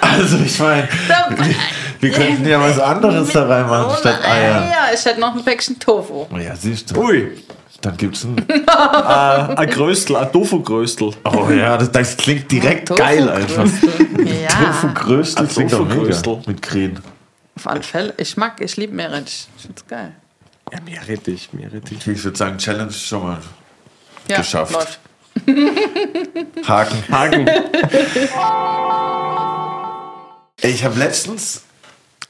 [SPEAKER 1] Also ich meine, wir, wir könnten ja was anderes da reinmachen statt Eier.
[SPEAKER 2] Ja, ich hätte noch ein Päckchen Tofu.
[SPEAKER 1] Oh Ja, siehst du.
[SPEAKER 3] Ui,
[SPEAKER 1] Dann gibt's ein.
[SPEAKER 3] ein Gröstel, ein Tofu-Gröstel.
[SPEAKER 1] Oh ja, das, das klingt direkt
[SPEAKER 2] Tofu
[SPEAKER 1] geil einfach.
[SPEAKER 2] Ja,
[SPEAKER 1] Tofu Gröstel
[SPEAKER 3] Ein
[SPEAKER 1] klingt auch mega.
[SPEAKER 3] Tofu-Gröstel.
[SPEAKER 1] Mit Krähen.
[SPEAKER 2] auf alle Fälle. Ich mag, ich liebe Meerrettich. Ich find's geil.
[SPEAKER 3] Ja, Meerrettich, Meerrettich.
[SPEAKER 1] Ich würde sagen, Challenge schon mal
[SPEAKER 2] Ja,
[SPEAKER 1] Geschafft.
[SPEAKER 2] läuft.
[SPEAKER 1] Haken.
[SPEAKER 3] Hagen.
[SPEAKER 1] Ey, Ich habe letztens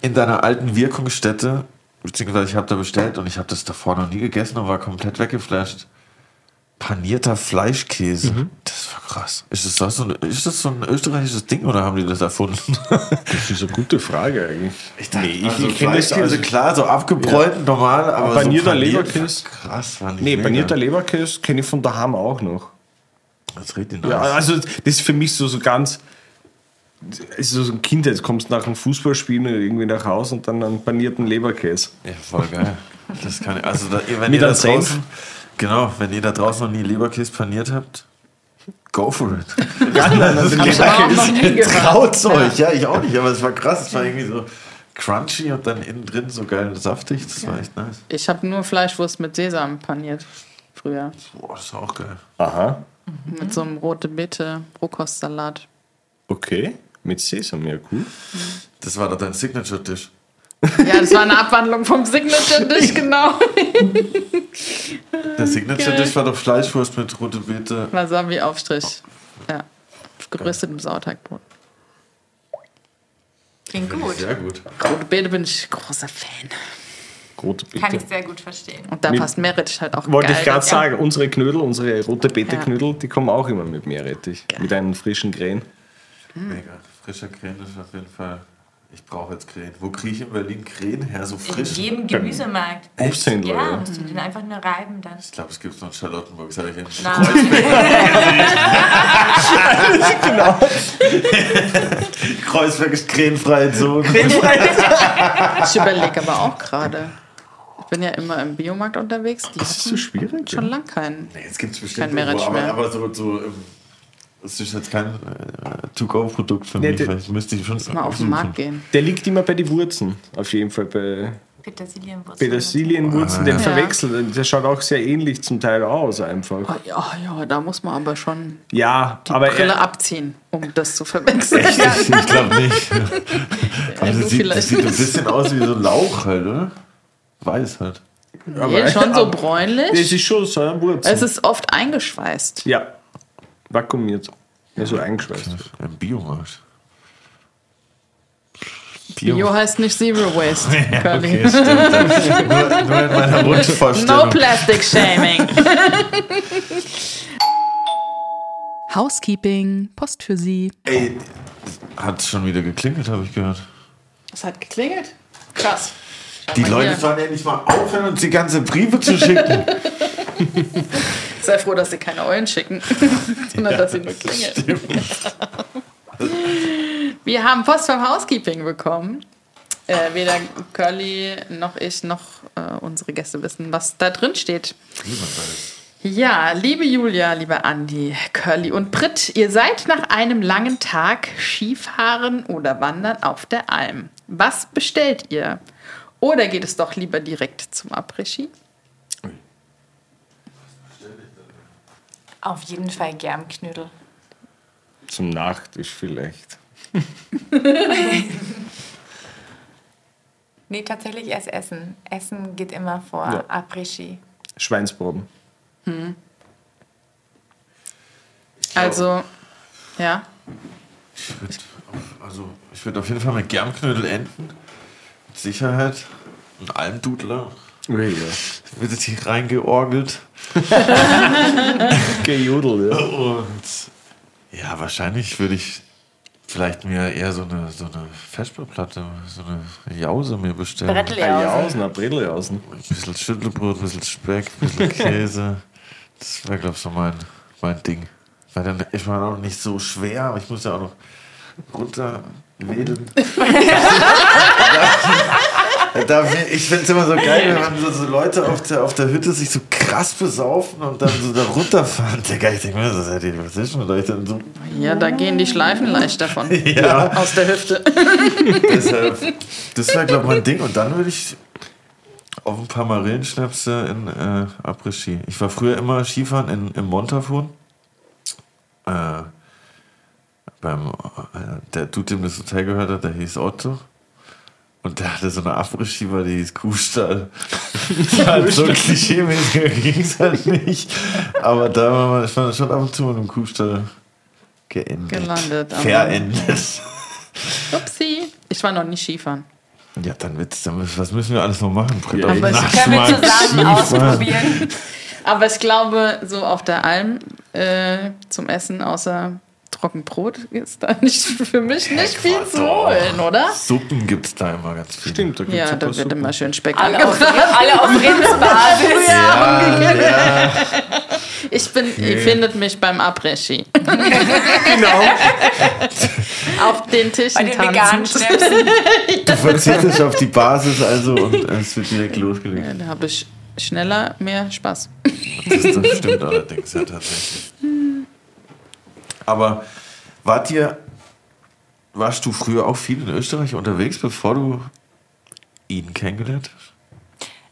[SPEAKER 1] in deiner alten Wirkungsstätte, beziehungsweise ich habe da bestellt und ich habe das davor noch nie gegessen und war komplett weggeflasht. Panierter Fleischkäse. Das war krass. Ist das, so ein, ist das so ein österreichisches Ding oder haben die das erfunden?
[SPEAKER 3] Das ist eine gute Frage eigentlich.
[SPEAKER 1] Ich dachte,
[SPEAKER 3] Nee, ich-
[SPEAKER 1] also
[SPEAKER 3] ich kenn das
[SPEAKER 1] Fleischkäse,
[SPEAKER 3] also-
[SPEAKER 1] klar, so abgebräunt, normal, aber
[SPEAKER 3] panierter
[SPEAKER 1] so
[SPEAKER 3] Leberkäse?
[SPEAKER 1] Krass, war nicht
[SPEAKER 3] Nee,
[SPEAKER 1] mega.
[SPEAKER 3] panierter Leberkäse kenne ich von daheim auch noch.
[SPEAKER 1] Das redet nice.
[SPEAKER 3] Ja, also das ist für mich so, so ganz. Es ist so ein Kind, jetzt kommst du nach einem Fußballspielen irgendwie nach Hause und dann einen panierten Leberkäse.
[SPEAKER 1] Ja, voll geil. Das kann ich, also da, wenn
[SPEAKER 3] Mit
[SPEAKER 1] ihr da draußen, genau, wenn ihr da draußen noch nie Leberkäse paniert habt, go for it.
[SPEAKER 3] Ja, nein,
[SPEAKER 2] Hab ich aber auch noch nie gehört.
[SPEAKER 1] Traut's euch, ja, ich auch nicht, aber es war krass, es war irgendwie so crunchy und dann innen drin so geil und saftig, das war echt nice.
[SPEAKER 2] Ich habe nur Fleischwurst mit Sesam paniert. früher.
[SPEAKER 1] Boah, das ist auch geil.
[SPEAKER 3] Aha.
[SPEAKER 2] Mit so einem rote Beete, Rohkostsalat.
[SPEAKER 3] Okay. Mit Sesam, ja cool.
[SPEAKER 1] Das war doch dein Signature-Dish.
[SPEAKER 2] Ja, das war eine Abwandlung vom Signature-Dish, genau.
[SPEAKER 1] Der Signature-Dish war doch Fleischwurst mit rote Beete.
[SPEAKER 2] Wasabi-Aufstrich. Ja. Geröstetem Sauerteigbrot.
[SPEAKER 4] Klingt gut.
[SPEAKER 1] Sehr gut.
[SPEAKER 2] Rote Beete bin ich großer Fan.
[SPEAKER 3] Rote
[SPEAKER 4] Kann
[SPEAKER 3] Beete.
[SPEAKER 4] ich sehr gut verstehen.
[SPEAKER 2] Und da
[SPEAKER 3] Mit-
[SPEAKER 2] passt Meerrettich halt auch
[SPEAKER 3] Wollte
[SPEAKER 2] geil.
[SPEAKER 3] ich gerade sagen, unsere Knödel, unsere rote. Beete-Knödel, die kommen auch immer mit Meerrettich. Mit einem frischen Krähen.
[SPEAKER 1] Mega. Frischer Krähen ist auf jeden Fall. Ich brauche jetzt Krähen. Wo kriege ich in Berlin Krähen her? So
[SPEAKER 4] In
[SPEAKER 1] frisch?
[SPEAKER 4] jedem Gemüsemarkt.
[SPEAKER 3] Obsthändler,
[SPEAKER 4] Ja,
[SPEAKER 3] ja.
[SPEAKER 4] musst du den einfach nur reiben dann.
[SPEAKER 1] Ich glaube, es gibt es noch in Charlottenburg. Sag ich in
[SPEAKER 4] Nein.
[SPEAKER 1] Kreuzberg ist krähenfreie Zone.
[SPEAKER 2] Ich überlege aber auch gerade. Ich bin ja immer im Biomarkt unterwegs. Die
[SPEAKER 3] Das ist so schwierig.
[SPEAKER 2] schon lang keinen.
[SPEAKER 1] Nee, jetzt gibt es bestimmt
[SPEAKER 2] Kein Meerrettich
[SPEAKER 1] irgendwo, aber,
[SPEAKER 2] mehr.
[SPEAKER 1] aber so, so ähm, es ist jetzt kein äh, To-Go-Produkt für
[SPEAKER 3] Nee,
[SPEAKER 1] mich. weil ich müsste ich schon
[SPEAKER 2] Mal auf den Markt gehen.
[SPEAKER 3] Der liegt immer bei den Wurzeln. Auf jeden Fall bei
[SPEAKER 4] Petersilienwurzel.
[SPEAKER 3] Petersilienwurzeln. Den
[SPEAKER 2] Ja.
[SPEAKER 3] verwechselt. Der schaut auch sehr ähnlich zum Teil aus einfach.
[SPEAKER 2] Ah, Ja, ja, da muss man aber schon
[SPEAKER 3] Ja,
[SPEAKER 2] die
[SPEAKER 3] aber
[SPEAKER 2] Brille
[SPEAKER 3] er,
[SPEAKER 2] abziehen, um das zu verwechseln.
[SPEAKER 1] Ich glaube nicht.
[SPEAKER 2] Ja,
[SPEAKER 1] Also das, sieht, das sieht ein bisschen aus wie so Lauch halt, oder? Weiß halt.
[SPEAKER 2] Nee, schon so bräunlich.
[SPEAKER 3] es ist schon so eine Wurzel.
[SPEAKER 2] Es ist oft eingeschweißt.
[SPEAKER 3] ja, vakuumiert. Ja, so eingeschweißt.
[SPEAKER 1] Im Biomarkt.
[SPEAKER 2] Bio heißt nicht Zero Waste. Curly.
[SPEAKER 1] Okay, stimmt. nur, nur in meiner
[SPEAKER 2] No. Plastic Shaming. Housekeeping, Post für Sie.
[SPEAKER 1] Ey, hat schon wieder geklingelt, habe ich gehört.
[SPEAKER 2] Es hat geklingelt. Krass. Schau
[SPEAKER 1] Die Leute
[SPEAKER 2] hier.
[SPEAKER 1] sollen endlich mal aufhören, uns die ganze Briefe zu schicken.
[SPEAKER 2] Sei froh, dass sie keine Eulen schicken, sondern dass sie nur klingeln. Wir haben Post vom Housekeeping bekommen. Äh, weder Curly noch ich noch äh, unsere Gäste wissen, was da drin steht. Ja, liebe Julia, liebe Andi, Curly und Britt, ihr seid nach einem langen Tag Skifahren oder Wandern auf der Alm. Was bestellt ihr? Oder geht es doch lieber direkt zum Après-Ski?
[SPEAKER 4] Auf jeden Fall Germknödel.
[SPEAKER 3] Zum Nachtisch vielleicht.
[SPEAKER 4] Nee, tatsächlich erst Essen. Essen geht immer vor
[SPEAKER 3] Ja.
[SPEAKER 4] Après-Ski.
[SPEAKER 3] Schweinsbraten.
[SPEAKER 2] Also, ja.
[SPEAKER 1] Ich würd auf, also, ich würde auf jeden Fall mit Germknödel enden. Mit Sicherheit. Ein Almdudler.
[SPEAKER 3] Ja, ja.
[SPEAKER 1] Wird hier reingeorgelt.
[SPEAKER 3] Gejodel, ja.
[SPEAKER 1] Und ja, wahrscheinlich würde ich vielleicht mir eher so eine, so eine Festballplatte, so eine Jause mir bestellen.
[SPEAKER 4] Bretteljausen.
[SPEAKER 3] Jausen, ein Bretteljausen.
[SPEAKER 1] Ein bisschen Schüttelbrot, ein bisschen Speck, ein bisschen Käse. Das wäre, glaube ich, so mein, mein Ding. Weil dann ist man auch nicht so schwer, aber ich muss ja auch noch runterwedeln. Da, ich finde es immer so geil, wenn man so, so Leute auf der, auf der Hütte sich so krass besaufen und dann so da runterfahren. Digga, ich denke mir, so, seid ihr, was ist mit euch denn so?
[SPEAKER 2] Ja, da gehen die Schleifen leicht davon.
[SPEAKER 1] Ja.
[SPEAKER 2] Aus der Hüfte.
[SPEAKER 1] Deshalb, das wäre, glaube ich, mein Ding. Und dann würde ich auf ein paar Marillenschnäpse in äh, Après-Ski. Ich war früher immer Skifahren in, im Montafon. Äh, beim, äh, der Dude, dem das Hotel gehört hat, der hieß Otto. Und der hatte so eine Après-Ski, die hieß Kuhstall. halt so klischee-mäßiger ging es halt nicht. Aber da war man, ich war schon ab und zu in einem Kuhstall geendet.
[SPEAKER 2] Gelandet,
[SPEAKER 1] Verendet.
[SPEAKER 2] Upsi. Ich war noch nie Skifahren.
[SPEAKER 1] Ja, dann wird's, dann, was müssen wir alles noch machen?
[SPEAKER 3] Ja,
[SPEAKER 2] aber
[SPEAKER 1] nachts
[SPEAKER 4] Können wir zusammen ausprobieren.
[SPEAKER 2] Aber ich glaube, so auf der Alm äh, zum Essen außer Trockenbrot ist da nicht für mich nicht viel zu holen, oder?
[SPEAKER 1] Suppen gibt's da immer ganz viel.
[SPEAKER 3] Stimmt, da gibt's
[SPEAKER 2] Ja, da wird
[SPEAKER 3] Suppen.
[SPEAKER 2] immer schön Speck
[SPEAKER 4] Alle auf, alle auf Rindsbasis.
[SPEAKER 1] Ja, ja.
[SPEAKER 2] Ich bin, ihr findet mich beim Après-Ski.
[SPEAKER 3] Genau.
[SPEAKER 2] Auf den Tischen
[SPEAKER 4] Bei den veganen
[SPEAKER 2] tanzen.
[SPEAKER 4] Schnäpsen.
[SPEAKER 1] Du verzichtest auf die Basis also und es wird direkt losgelegt.
[SPEAKER 2] Ja, da habe ich schneller mehr Spaß.
[SPEAKER 1] Das, das stimmt allerdings, ja tatsächlich. Aber wart ihr, warst du früher auch viel in Österreich unterwegs, bevor du ihn kennengelernt hast?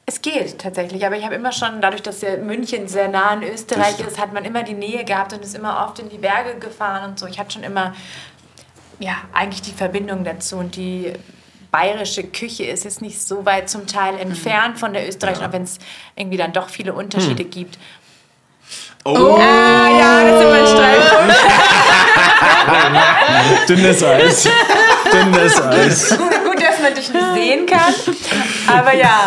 [SPEAKER 4] Es geht tatsächlich, aber ich habe immer schon, dadurch, dass ja München sehr nah an Österreich ist, hat man immer die Nähe gehabt und ist immer oft in die Berge gefahren und so. Ich hatte schon immer, ja, eigentlich die Verbindung dazu und die bayerische Küche ist jetzt nicht so weit zum Teil entfernt von der österreichischen, auch wenn es irgendwie dann doch viele Unterschiede gibt.
[SPEAKER 1] Oh,
[SPEAKER 4] Ah, ja, das sind mein Streitpunkt.
[SPEAKER 3] Dünnes Eis. Dünnes Eis.
[SPEAKER 4] Gut, dass man dich nicht sehen kann, aber ja.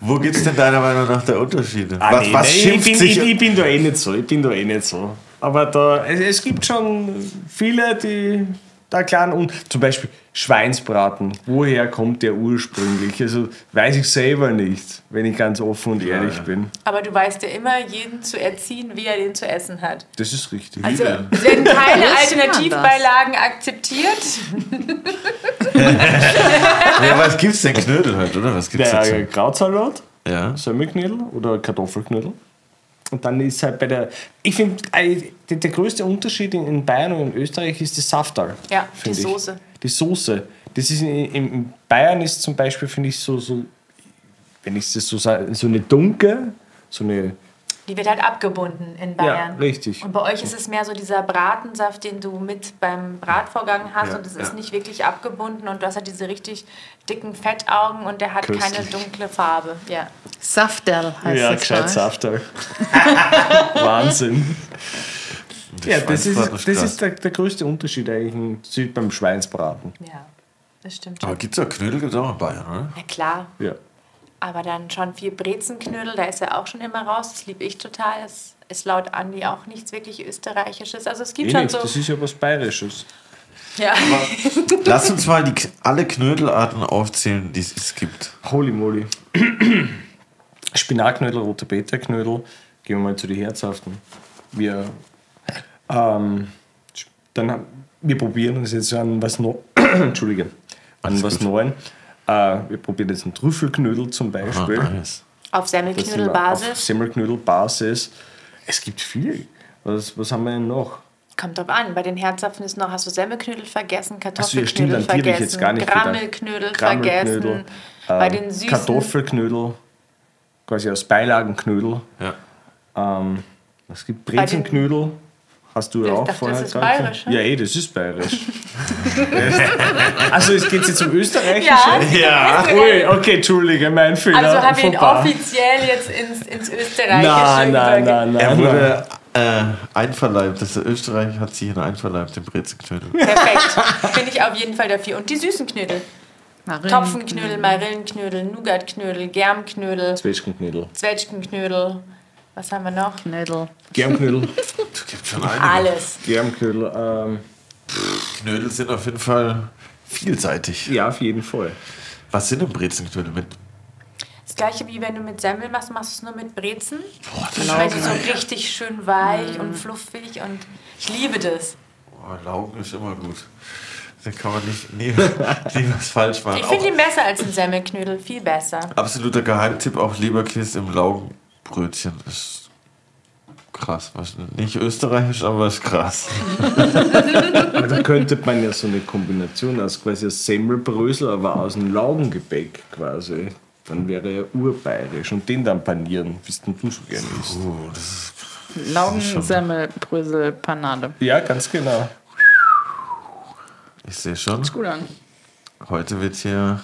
[SPEAKER 1] wo gibt's denn deiner Meinung nach der Unterschiede?
[SPEAKER 3] Ah,
[SPEAKER 1] was
[SPEAKER 3] nee,
[SPEAKER 1] was
[SPEAKER 3] nee, ich,
[SPEAKER 1] schimpft
[SPEAKER 3] bin,
[SPEAKER 1] sich?
[SPEAKER 3] ich, ich bin da eh nicht so. Ich bin da eh nicht so. Aber da, es, es gibt schon viele, die da klar und zum Beispiel Schweinsbraten. Woher kommt der ursprünglich? Also weiß ich selber nicht, wenn ich ganz offen und ehrlich bin.
[SPEAKER 4] Aber du weißt ja immer, jeden zu erziehen, wie er den zu essen hat.
[SPEAKER 3] Das ist richtig.
[SPEAKER 4] Also es werden keine? Alternativbeilagen akzeptiert.
[SPEAKER 1] ja, was gibt's denn? Knödel halt, oder? Was gibt's
[SPEAKER 3] der
[SPEAKER 1] dazu?
[SPEAKER 3] Krautsalat,
[SPEAKER 1] Ja.
[SPEAKER 3] Semmelknödel oder Kartoffelknödel. Und dann ist halt bei der. Ich finde, äh, der, größte Unterschied in, Bayern und in Österreich ist das Saftal.
[SPEAKER 4] Ja, die
[SPEAKER 3] ich.
[SPEAKER 4] Soße.
[SPEAKER 3] Die Soße. Das ist in, in Bayern ist zum Beispiel, finde ich, so, so, wenn ich das so sage, so eine Dunke, so eine.
[SPEAKER 4] Die wird halt abgebunden in Bayern.
[SPEAKER 3] Ja, richtig.
[SPEAKER 4] Und bei euch ist es mehr so dieser Bratensaft, den du mit beim Bratvorgang hast
[SPEAKER 1] Ja,
[SPEAKER 4] und es
[SPEAKER 1] ja.
[SPEAKER 4] ist nicht wirklich abgebunden und du hast halt diese richtig dicken Fettaugen und der hat
[SPEAKER 3] Köstlich.
[SPEAKER 4] keine dunkle Farbe. Ja.
[SPEAKER 2] Saftel heißt
[SPEAKER 3] ja,
[SPEAKER 2] das.
[SPEAKER 3] gescheit
[SPEAKER 2] gleich.
[SPEAKER 3] Saftal. Wahnsinn. Ja, das ist, das
[SPEAKER 1] krass.
[SPEAKER 3] ist der, der größte Unterschied eigentlich beim Schweinsbraten.
[SPEAKER 4] Ja, das stimmt
[SPEAKER 1] Aber
[SPEAKER 4] schon.
[SPEAKER 1] gibt's ja Knödel gibt's auch in Bayern, oder?
[SPEAKER 4] Ja, klar.
[SPEAKER 3] Ja.
[SPEAKER 4] Aber dann schon viel Brezenknödel, da ist er auch schon immer raus. Das liebe ich total. Das ist laut Andi auch nichts wirklich Österreichisches. Also es gibt
[SPEAKER 3] Eh
[SPEAKER 4] schon so.
[SPEAKER 3] das ist ja was Bayerisches.
[SPEAKER 4] Ja.
[SPEAKER 1] Lass uns mal die, alle Knödelarten aufzählen, die es gibt.
[SPEAKER 3] Holy moly. Spinatknödel, rote Beta-Knödel. Gehen wir mal zu den herzhaften. Wir, ähm, dann, wir probieren uns jetzt an was Neues. Entschuldige. An was Neuem. Äh, wir probieren jetzt einen Trüffelknödel zum Beispiel.
[SPEAKER 1] Ah, nice.
[SPEAKER 4] Auf
[SPEAKER 3] wir Auf
[SPEAKER 4] Semmelknödelbasis.
[SPEAKER 3] Semmelknödelbasis. Es gibt viel. Was, was haben wir denn noch?
[SPEAKER 4] Kommt drauf an. Bei den Herzapfen ist noch, hast du Semmelknödel vergessen, Kartoffelknödel
[SPEAKER 3] ich
[SPEAKER 4] vergessen,
[SPEAKER 3] jetzt gar nicht.
[SPEAKER 4] Grammelknödel
[SPEAKER 3] Grammelknödel,
[SPEAKER 4] vergessen. Bei
[SPEAKER 3] ähm,
[SPEAKER 4] den süßen.
[SPEAKER 3] Kartoffelknödel, quasi aus Beilagenknödel.
[SPEAKER 1] Ja.
[SPEAKER 3] Ähm, es gibt Brezenknödel. Hast du ja
[SPEAKER 4] Ich
[SPEAKER 3] auch
[SPEAKER 4] dachte,
[SPEAKER 3] vorher
[SPEAKER 4] das ist
[SPEAKER 3] gesagt.
[SPEAKER 4] bayerisch, ne?
[SPEAKER 3] Ja, eh, das ist bayerisch. also es geht jetzt um Österreichische?
[SPEAKER 4] Ja,
[SPEAKER 1] Ja.
[SPEAKER 3] Ui, okay, Entschuldige, mein Fehler.
[SPEAKER 4] also haben wir ihn offiziell jetzt ins, ins Österreichische
[SPEAKER 3] Nein, nein, nein, nein.
[SPEAKER 1] Er wurde äh, einverleibt. Das Österreich hat sich ihn einverleibt, den Brezenknödel.
[SPEAKER 4] Perfekt. Bin ich auf jeden Fall dafür. Und die süßen Knödel.
[SPEAKER 2] Marillen-
[SPEAKER 4] Topfenknödel, Marillenknödel, Nougatknödel, Germknödel,
[SPEAKER 3] Zwetschgenknödel.
[SPEAKER 4] Zwetschgenknödel. Was haben wir noch?
[SPEAKER 2] Knödel.
[SPEAKER 3] Germknödel.
[SPEAKER 1] Gibt schon einige.
[SPEAKER 4] Alles.
[SPEAKER 3] Germknödel. Ähm,
[SPEAKER 1] Knödel sind auf jeden Fall vielseitig.
[SPEAKER 3] ja, auf jeden Fall.
[SPEAKER 1] Was sind denn Brezenknödel mit?
[SPEAKER 4] Das gleiche wie wenn du mit Semmel machst, machst du es nur mit Brezen.
[SPEAKER 1] Boah, das
[SPEAKER 4] Weil die so richtig schön weich und fluffig und ich liebe das.
[SPEAKER 1] Boah, Laugen ist immer gut. Da kann man nicht nie, nie was falsch machen.
[SPEAKER 4] Ich finde ihn besser als ein Semmelknödel, viel besser.
[SPEAKER 1] absoluter Geheimtipp, auch Leberkäse im Laugenbrötchen. Ist krass. Was, nicht österreichisch, aber ist krass.
[SPEAKER 3] Aber da könnte man ja so eine Kombination aus quasi Semmelbrösel, aber aus dem Laugengebäck quasi. Dann wäre er urbayerisch und den dann panieren, wie es denn du so gerne isst.
[SPEAKER 1] Uh, das ist
[SPEAKER 2] Laugen, Semmel, Brösel, Panade.
[SPEAKER 3] Ja, ganz genau.
[SPEAKER 1] Ich sehe schon,
[SPEAKER 2] Gut an.
[SPEAKER 1] heute wird hier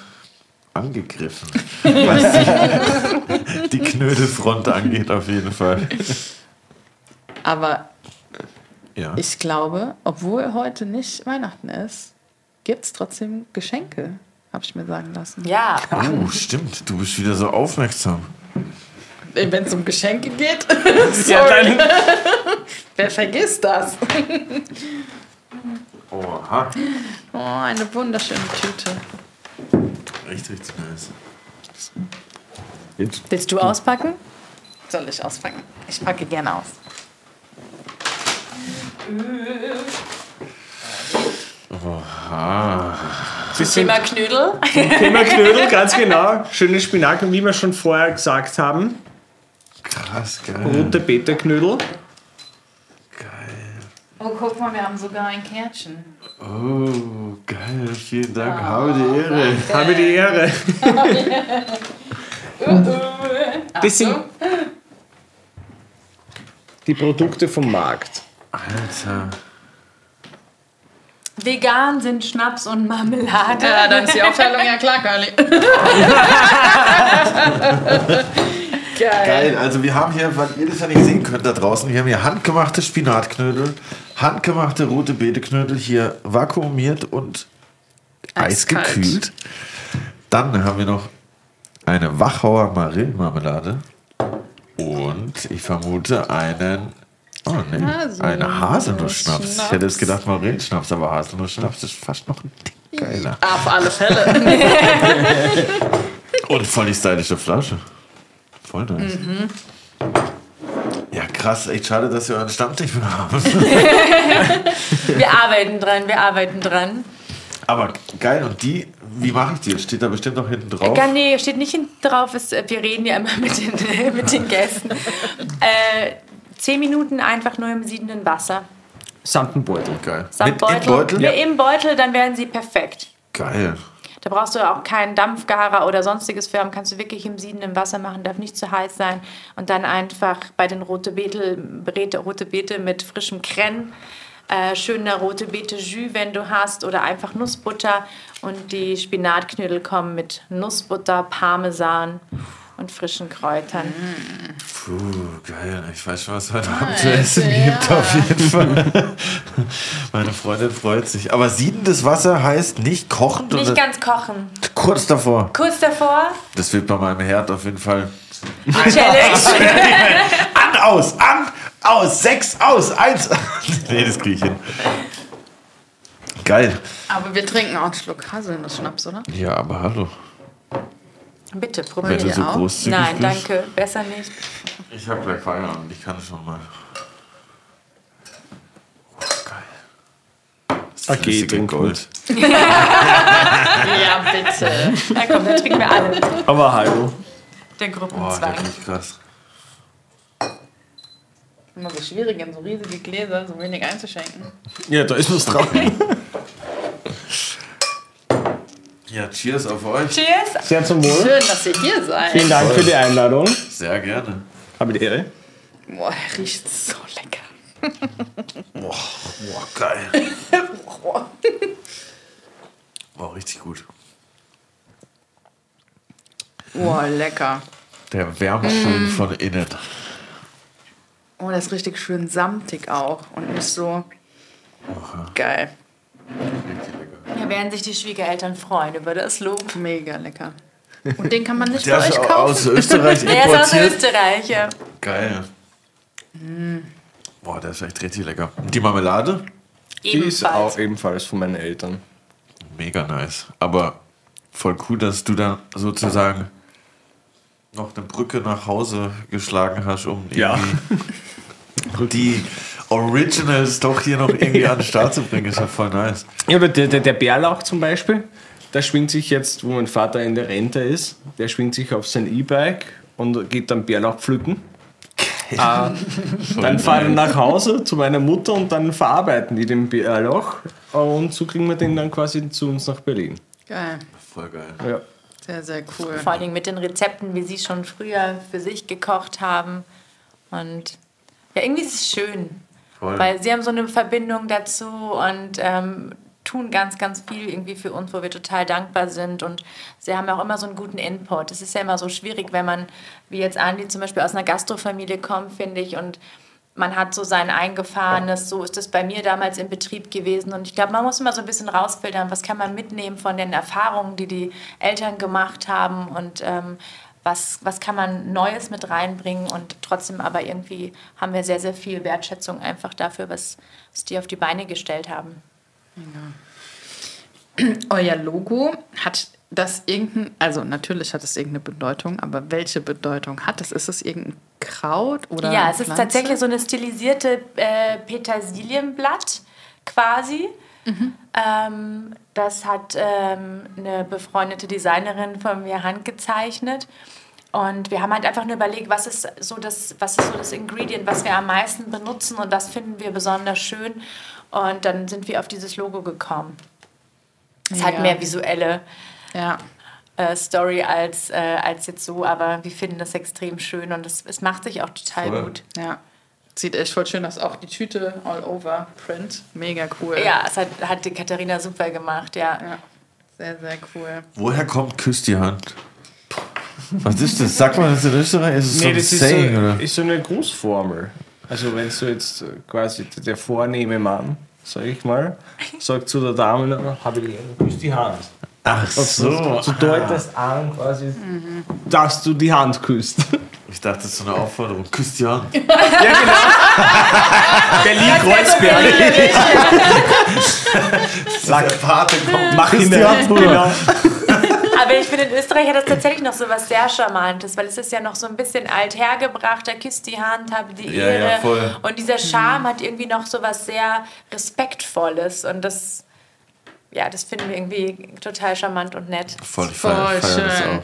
[SPEAKER 1] angegriffen. Was die, die Knödelfront angeht, auf jeden Fall.
[SPEAKER 2] Aber
[SPEAKER 1] Ja.
[SPEAKER 2] ich glaube, obwohl heute nicht Weihnachten ist, gibt es trotzdem Geschenke, habe ich mir sagen lassen.
[SPEAKER 4] Ja,
[SPEAKER 1] Oh, stimmt. Du bist wieder so aufmerksam.
[SPEAKER 2] Wenn es um Geschenke geht,
[SPEAKER 3] Ja, dann,
[SPEAKER 2] wer vergisst das?
[SPEAKER 1] Oha.
[SPEAKER 2] Oh, eine wunderschöne Tüte.
[SPEAKER 1] Richtig, richtig nice.
[SPEAKER 3] jetzt,
[SPEAKER 4] willst du auspacken?
[SPEAKER 2] Soll ich auspacken? Ich packe gerne aus.
[SPEAKER 3] das sind
[SPEAKER 4] Thema Knödel.
[SPEAKER 3] Thema Knödel, ganz genau. Schöne Spinat, und wie wir schon vorher gesagt haben,
[SPEAKER 1] Krass, geil.
[SPEAKER 3] rote Beta-Knödel.
[SPEAKER 1] Geil.
[SPEAKER 2] Oh, guck mal, wir haben sogar ein Kärtchen.
[SPEAKER 1] Oh, geil. Vielen Dank. Habe die Ehre.
[SPEAKER 3] Habe die Ehre. Das sind die Produkte vom Markt.
[SPEAKER 1] Alter.
[SPEAKER 4] Vegan sind Schnaps und Marmelade.
[SPEAKER 2] Ja, dann ist die Aufteilung ja klar, Curly. Geil.
[SPEAKER 1] Geil, also wir haben hier, weil ihr das ja nicht sehen könnt da draußen, wir haben hier handgemachte Spinatknödel, handgemachte rote Beeteknödel hier vakuumiert und
[SPEAKER 2] Eiskalt.
[SPEAKER 1] eisgekühlt. Dann haben wir noch eine Wachauer Marillenmarmelade und ich vermute einen Oh, nee. Eine Haselnussschnaps. Ich hätte jetzt gedacht Marillenschnaps, aber Haselnussschnaps ist fast noch ein Tick geiler.
[SPEAKER 2] Auf alle Fälle.
[SPEAKER 1] Und voll die stylische Flasche. Voll nice. Ja, krass. Echt schade, dass wir einen Stammtisch mehr haben.
[SPEAKER 4] Wir arbeiten dran, wir arbeiten dran.
[SPEAKER 1] Aber geil. Und die, wie mache ich die? jetzt? Steht da bestimmt noch hinten drauf?
[SPEAKER 4] Gar nee, steht nicht hinten drauf. Ist, wir reden ja immer mit den, mit den Gästen. Äh, zehn Minuten einfach nur im siedenden Wasser.
[SPEAKER 3] Samt dem Beutel.
[SPEAKER 1] Geil.
[SPEAKER 4] Samt
[SPEAKER 1] Mit im Beutel?
[SPEAKER 4] Ja. Im Beutel, dann werden sie perfekt.
[SPEAKER 1] Geil.
[SPEAKER 4] Da brauchst du auch keinen Dampfgarer oder sonstiges für haben. Kannst du wirklich im siedenden Wasser machen, darf nicht zu heiß sein. Und dann einfach bei den rote Beete, rote Beete mit frischem Creme, äh, schöner rote Beete Jus, wenn du hast, oder einfach Nussbutter. Und die Spinatknödel kommen mit Nussbutter, Parmesan und frischen Kräutern.
[SPEAKER 1] Puh, geil. Ich weiß schon, was es heute Abend zu essen gibt, auf jeden Fall. Meine Freundin freut sich. Aber siedendes Wasser heißt nicht kochend?
[SPEAKER 4] Nicht
[SPEAKER 1] oder
[SPEAKER 4] ganz kochen.
[SPEAKER 1] kurz davor.
[SPEAKER 4] Kurz davor,
[SPEAKER 1] Das wird bei meinem Herd auf jeden Fall.
[SPEAKER 4] eine Challenge.
[SPEAKER 1] An, aus, an, aus, sechs, aus, eins. nee, das kriege ich hin. Geil.
[SPEAKER 2] Aber wir trinken auch einen Schluck Haselnuss-Schnaps, oder?
[SPEAKER 1] Ja, aber hallo.
[SPEAKER 4] Bitte,
[SPEAKER 1] Wenn
[SPEAKER 4] probier.
[SPEAKER 1] du so
[SPEAKER 2] auch?
[SPEAKER 1] großzügig
[SPEAKER 4] Nein,
[SPEAKER 1] bist.
[SPEAKER 4] danke. Besser nicht.
[SPEAKER 1] Ich habe gleich Feierabend. Ich kann schon mal. Oh, geil. Das
[SPEAKER 3] Okay, trink
[SPEAKER 1] Gold.
[SPEAKER 2] Ja, bitte.
[SPEAKER 4] Na komm, dann trinken wir alle.
[SPEAKER 3] Aber hallo.
[SPEAKER 4] Der
[SPEAKER 1] Boah, der
[SPEAKER 4] Gruppenzwang.
[SPEAKER 1] riecht krass.
[SPEAKER 2] Immer so schwierig, in so riesige Gläser so wenig einzuschenken.
[SPEAKER 3] Ja, da ist was drauf.
[SPEAKER 1] Ja, cheers auf euch.
[SPEAKER 4] Cheers.
[SPEAKER 3] Sehr zum Wohl.
[SPEAKER 2] Schön, dass ihr hier seid.
[SPEAKER 3] Vielen Dank für die Einladung.
[SPEAKER 1] Sehr gerne.
[SPEAKER 3] Habe die Ehre.
[SPEAKER 2] Boah, der riecht so lecker.
[SPEAKER 1] Boah, geil. Boah, richtig gut.
[SPEAKER 2] Boah, lecker.
[SPEAKER 1] Der wärmt schön von innen.
[SPEAKER 2] Oh, der ist richtig schön samtig auch und nicht so geil.
[SPEAKER 4] Da werden sich die Schwiegereltern freuen über das Lob.
[SPEAKER 2] Mega lecker. Und den kann man nicht
[SPEAKER 1] Der
[SPEAKER 2] bei
[SPEAKER 1] ist
[SPEAKER 2] euch
[SPEAKER 1] aus
[SPEAKER 2] kaufen?
[SPEAKER 1] Österreich
[SPEAKER 4] Der ist aus. Österreich. ja.
[SPEAKER 1] Geil. Boah, der ist echt richtig lecker. Die Marmelade?
[SPEAKER 3] Die ist
[SPEAKER 4] Ebenfalls.
[SPEAKER 3] auch ebenfalls von meinen Eltern.
[SPEAKER 1] Mega nice. Aber voll cool, dass du dann sozusagen noch eine Brücke nach Hause geschlagen hast, um
[SPEAKER 3] Ja.
[SPEAKER 1] die Originals doch hier noch irgendwie an den Start zu bringen. Ist ja voll nice.
[SPEAKER 3] Ja, oder der, der, der Bärlauch zum Beispiel, der schwingt sich jetzt, wo mein Vater in der Rente ist, der schwingt sich auf sein E-Bike und geht dann Bärlauch pflücken. Äh, dann fahren wir nach Hause zu meiner Mutter und dann verarbeiten die den Bärlauch und so kriegen wir den dann quasi zu uns nach Berlin.
[SPEAKER 2] Geil.
[SPEAKER 1] Voll geil.
[SPEAKER 3] Ja.
[SPEAKER 2] Sehr, sehr cool.
[SPEAKER 4] Vor allen Dingen mit den Rezepten, wie sie schon früher für sich gekocht haben. Und ja, irgendwie ist es schön.
[SPEAKER 1] Voll.
[SPEAKER 4] Weil sie haben so eine Verbindung dazu und ähm, tun ganz, ganz viel irgendwie für uns, wo wir total dankbar sind. Und sie haben auch immer so einen guten Input. Es ist ja immer so schwierig, wenn man, wie jetzt Andi zum Beispiel aus einer Gastrofamilie kommt, finde ich, und man hat so sein eingefahrenes, so ist es bei mir damals im Betrieb gewesen. Und ich glaube, man muss immer so ein bisschen rausfiltern, was kann man mitnehmen von den Erfahrungen, die die Eltern gemacht haben und ähm, was, was kann man Neues mit reinbringen. Und trotzdem aber irgendwie haben wir sehr, sehr viel Wertschätzung einfach dafür, was, was die auf die Beine gestellt haben.
[SPEAKER 2] Euer Logo hat das irgendein, also natürlich hat es irgendeine Bedeutung, aber welche Bedeutung hat es? Ist es irgendein Kraut oder
[SPEAKER 4] ja, es ist
[SPEAKER 2] Pflanze?
[SPEAKER 4] tatsächlich so eine stilisierte äh, Petersilienblatt quasi. Ähm, das hat ähm, eine befreundete Designerin von mir handgezeichnet. Und wir haben halt einfach nur überlegt, was ist so das, was ist so das Ingredient, was wir am meisten benutzen und was finden wir besonders schön. Und dann sind wir auf dieses Logo gekommen. Es hat
[SPEAKER 2] Ja.
[SPEAKER 4] mehr visuelle
[SPEAKER 2] Ja.
[SPEAKER 4] äh, Story als, äh, als jetzt so, aber wir finden das extrem schön und es, es macht sich auch total
[SPEAKER 1] Voll.
[SPEAKER 4] gut.
[SPEAKER 2] Ja. Sieht echt voll schön aus. Auch die Tüte all over print. Mega cool.
[SPEAKER 4] Ja, es hat, hat die Katharina super gemacht, ja.
[SPEAKER 2] ja. Sehr, sehr cool.
[SPEAKER 1] Woher kommt Küss die Hand? Was ist das? Sagt man das in Österreich? Ist es so
[SPEAKER 3] Nee,
[SPEAKER 1] ein
[SPEAKER 3] das ist
[SPEAKER 1] Saying,
[SPEAKER 3] so,
[SPEAKER 1] oder?
[SPEAKER 3] ist so eine Grußformel. Also wenn du jetzt äh, quasi der vornehme Mann, sag ich mal, sagt zu der Dame, habe ich die Ehre, küss die Hand.
[SPEAKER 1] Ach
[SPEAKER 3] so. Du deutest an quasi, dass du die Hand küsst.
[SPEAKER 1] Ich dachte, das ist so eine Aufforderung. Küss die Hand.
[SPEAKER 3] Berlin-Kreuzberg.
[SPEAKER 1] Sag, der Pate kommt.
[SPEAKER 3] Mach ihn. Genau.
[SPEAKER 4] Aber ich finde, in Österreich hat das tatsächlich noch so was sehr Charmantes, weil es ist ja noch so ein bisschen althergebracht, da küsst die Hand, habe die
[SPEAKER 1] Ja,
[SPEAKER 4] Ehre.
[SPEAKER 1] ja, voll.
[SPEAKER 4] Und dieser Charme hat irgendwie noch so was sehr Respektvolles und das, ja, das finden wir irgendwie total charmant und nett.
[SPEAKER 1] Voll,
[SPEAKER 2] Voll
[SPEAKER 1] feier, feier das
[SPEAKER 2] schön.
[SPEAKER 1] auch.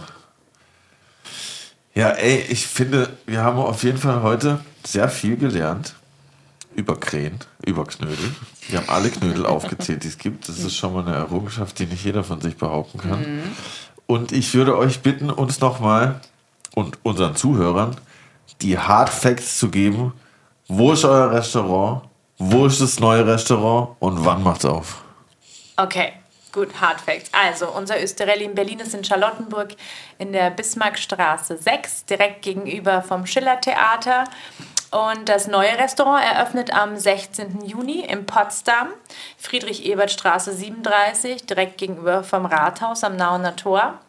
[SPEAKER 1] Ja, ey, ich finde, wir haben auf jeden Fall heute sehr viel gelernt über Krähen, über Knödel. Wir haben alle Knödel aufgezählt, die es gibt. Das ist schon mal eine Errungenschaft, die nicht jeder von sich behaupten kann. Und ich würde euch bitten, uns nochmal und unseren Zuhörern die Hard Facts zu geben. Wo ist euer Restaurant? Wo ist das neue Restaurant? Und wann macht's auf?
[SPEAKER 4] Okay, gut, Hard Facts. Also, unser Österreich in Berlin ist in Charlottenburg in der Bismarckstraße 6, direkt gegenüber vom Schillertheater. Und das neue Restaurant eröffnet am 16. Juni in Potsdam, Friedrich-Ebert-Straße 37, direkt gegenüber vom Rathaus am Nauener Tor.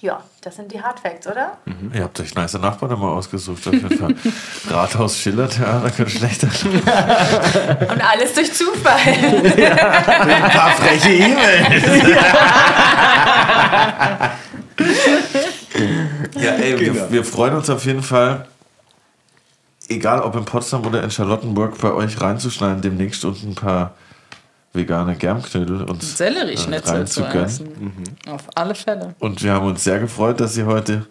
[SPEAKER 4] Ja, das sind die Hard Facts, oder?
[SPEAKER 1] Ihr habt euch nice Nachbarn immer ausgesucht, auf jeden Fall. Rathaus Schiller Theater könnte schlechter sein.
[SPEAKER 4] Und alles durch Zufall.
[SPEAKER 1] Ein paar freche E-Mails. ja, ey,
[SPEAKER 3] Genau.
[SPEAKER 1] wir, wir freuen uns auf jeden Fall, egal ob in Potsdam oder in Charlottenburg, bei euch reinzuschneiden, demnächst und ein paar vegane Germknödel uns äh,
[SPEAKER 2] Sellerieschnitzel zu
[SPEAKER 1] reinzugönnen.
[SPEAKER 2] essen. Auf alle Fälle.
[SPEAKER 1] Und wir haben uns sehr gefreut, dass ihr heute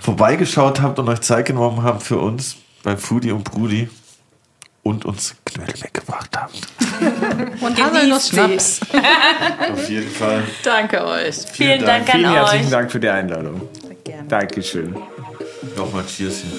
[SPEAKER 1] vorbeigeschaut habt und euch Zeit genommen habt für uns bei Foodie und Brudi und uns Knödel mitgebracht habt.
[SPEAKER 2] Und
[SPEAKER 4] Genießt sie.
[SPEAKER 2] Schnaps.
[SPEAKER 1] Auf jeden Fall.
[SPEAKER 2] Danke euch.
[SPEAKER 4] Vielen Dank,
[SPEAKER 3] Vielen
[SPEAKER 4] an
[SPEAKER 3] herzlichen
[SPEAKER 4] euch.
[SPEAKER 3] Dank für die Einladung.
[SPEAKER 2] Gerne.
[SPEAKER 3] Dankeschön.
[SPEAKER 1] Nochmal Cheers hier.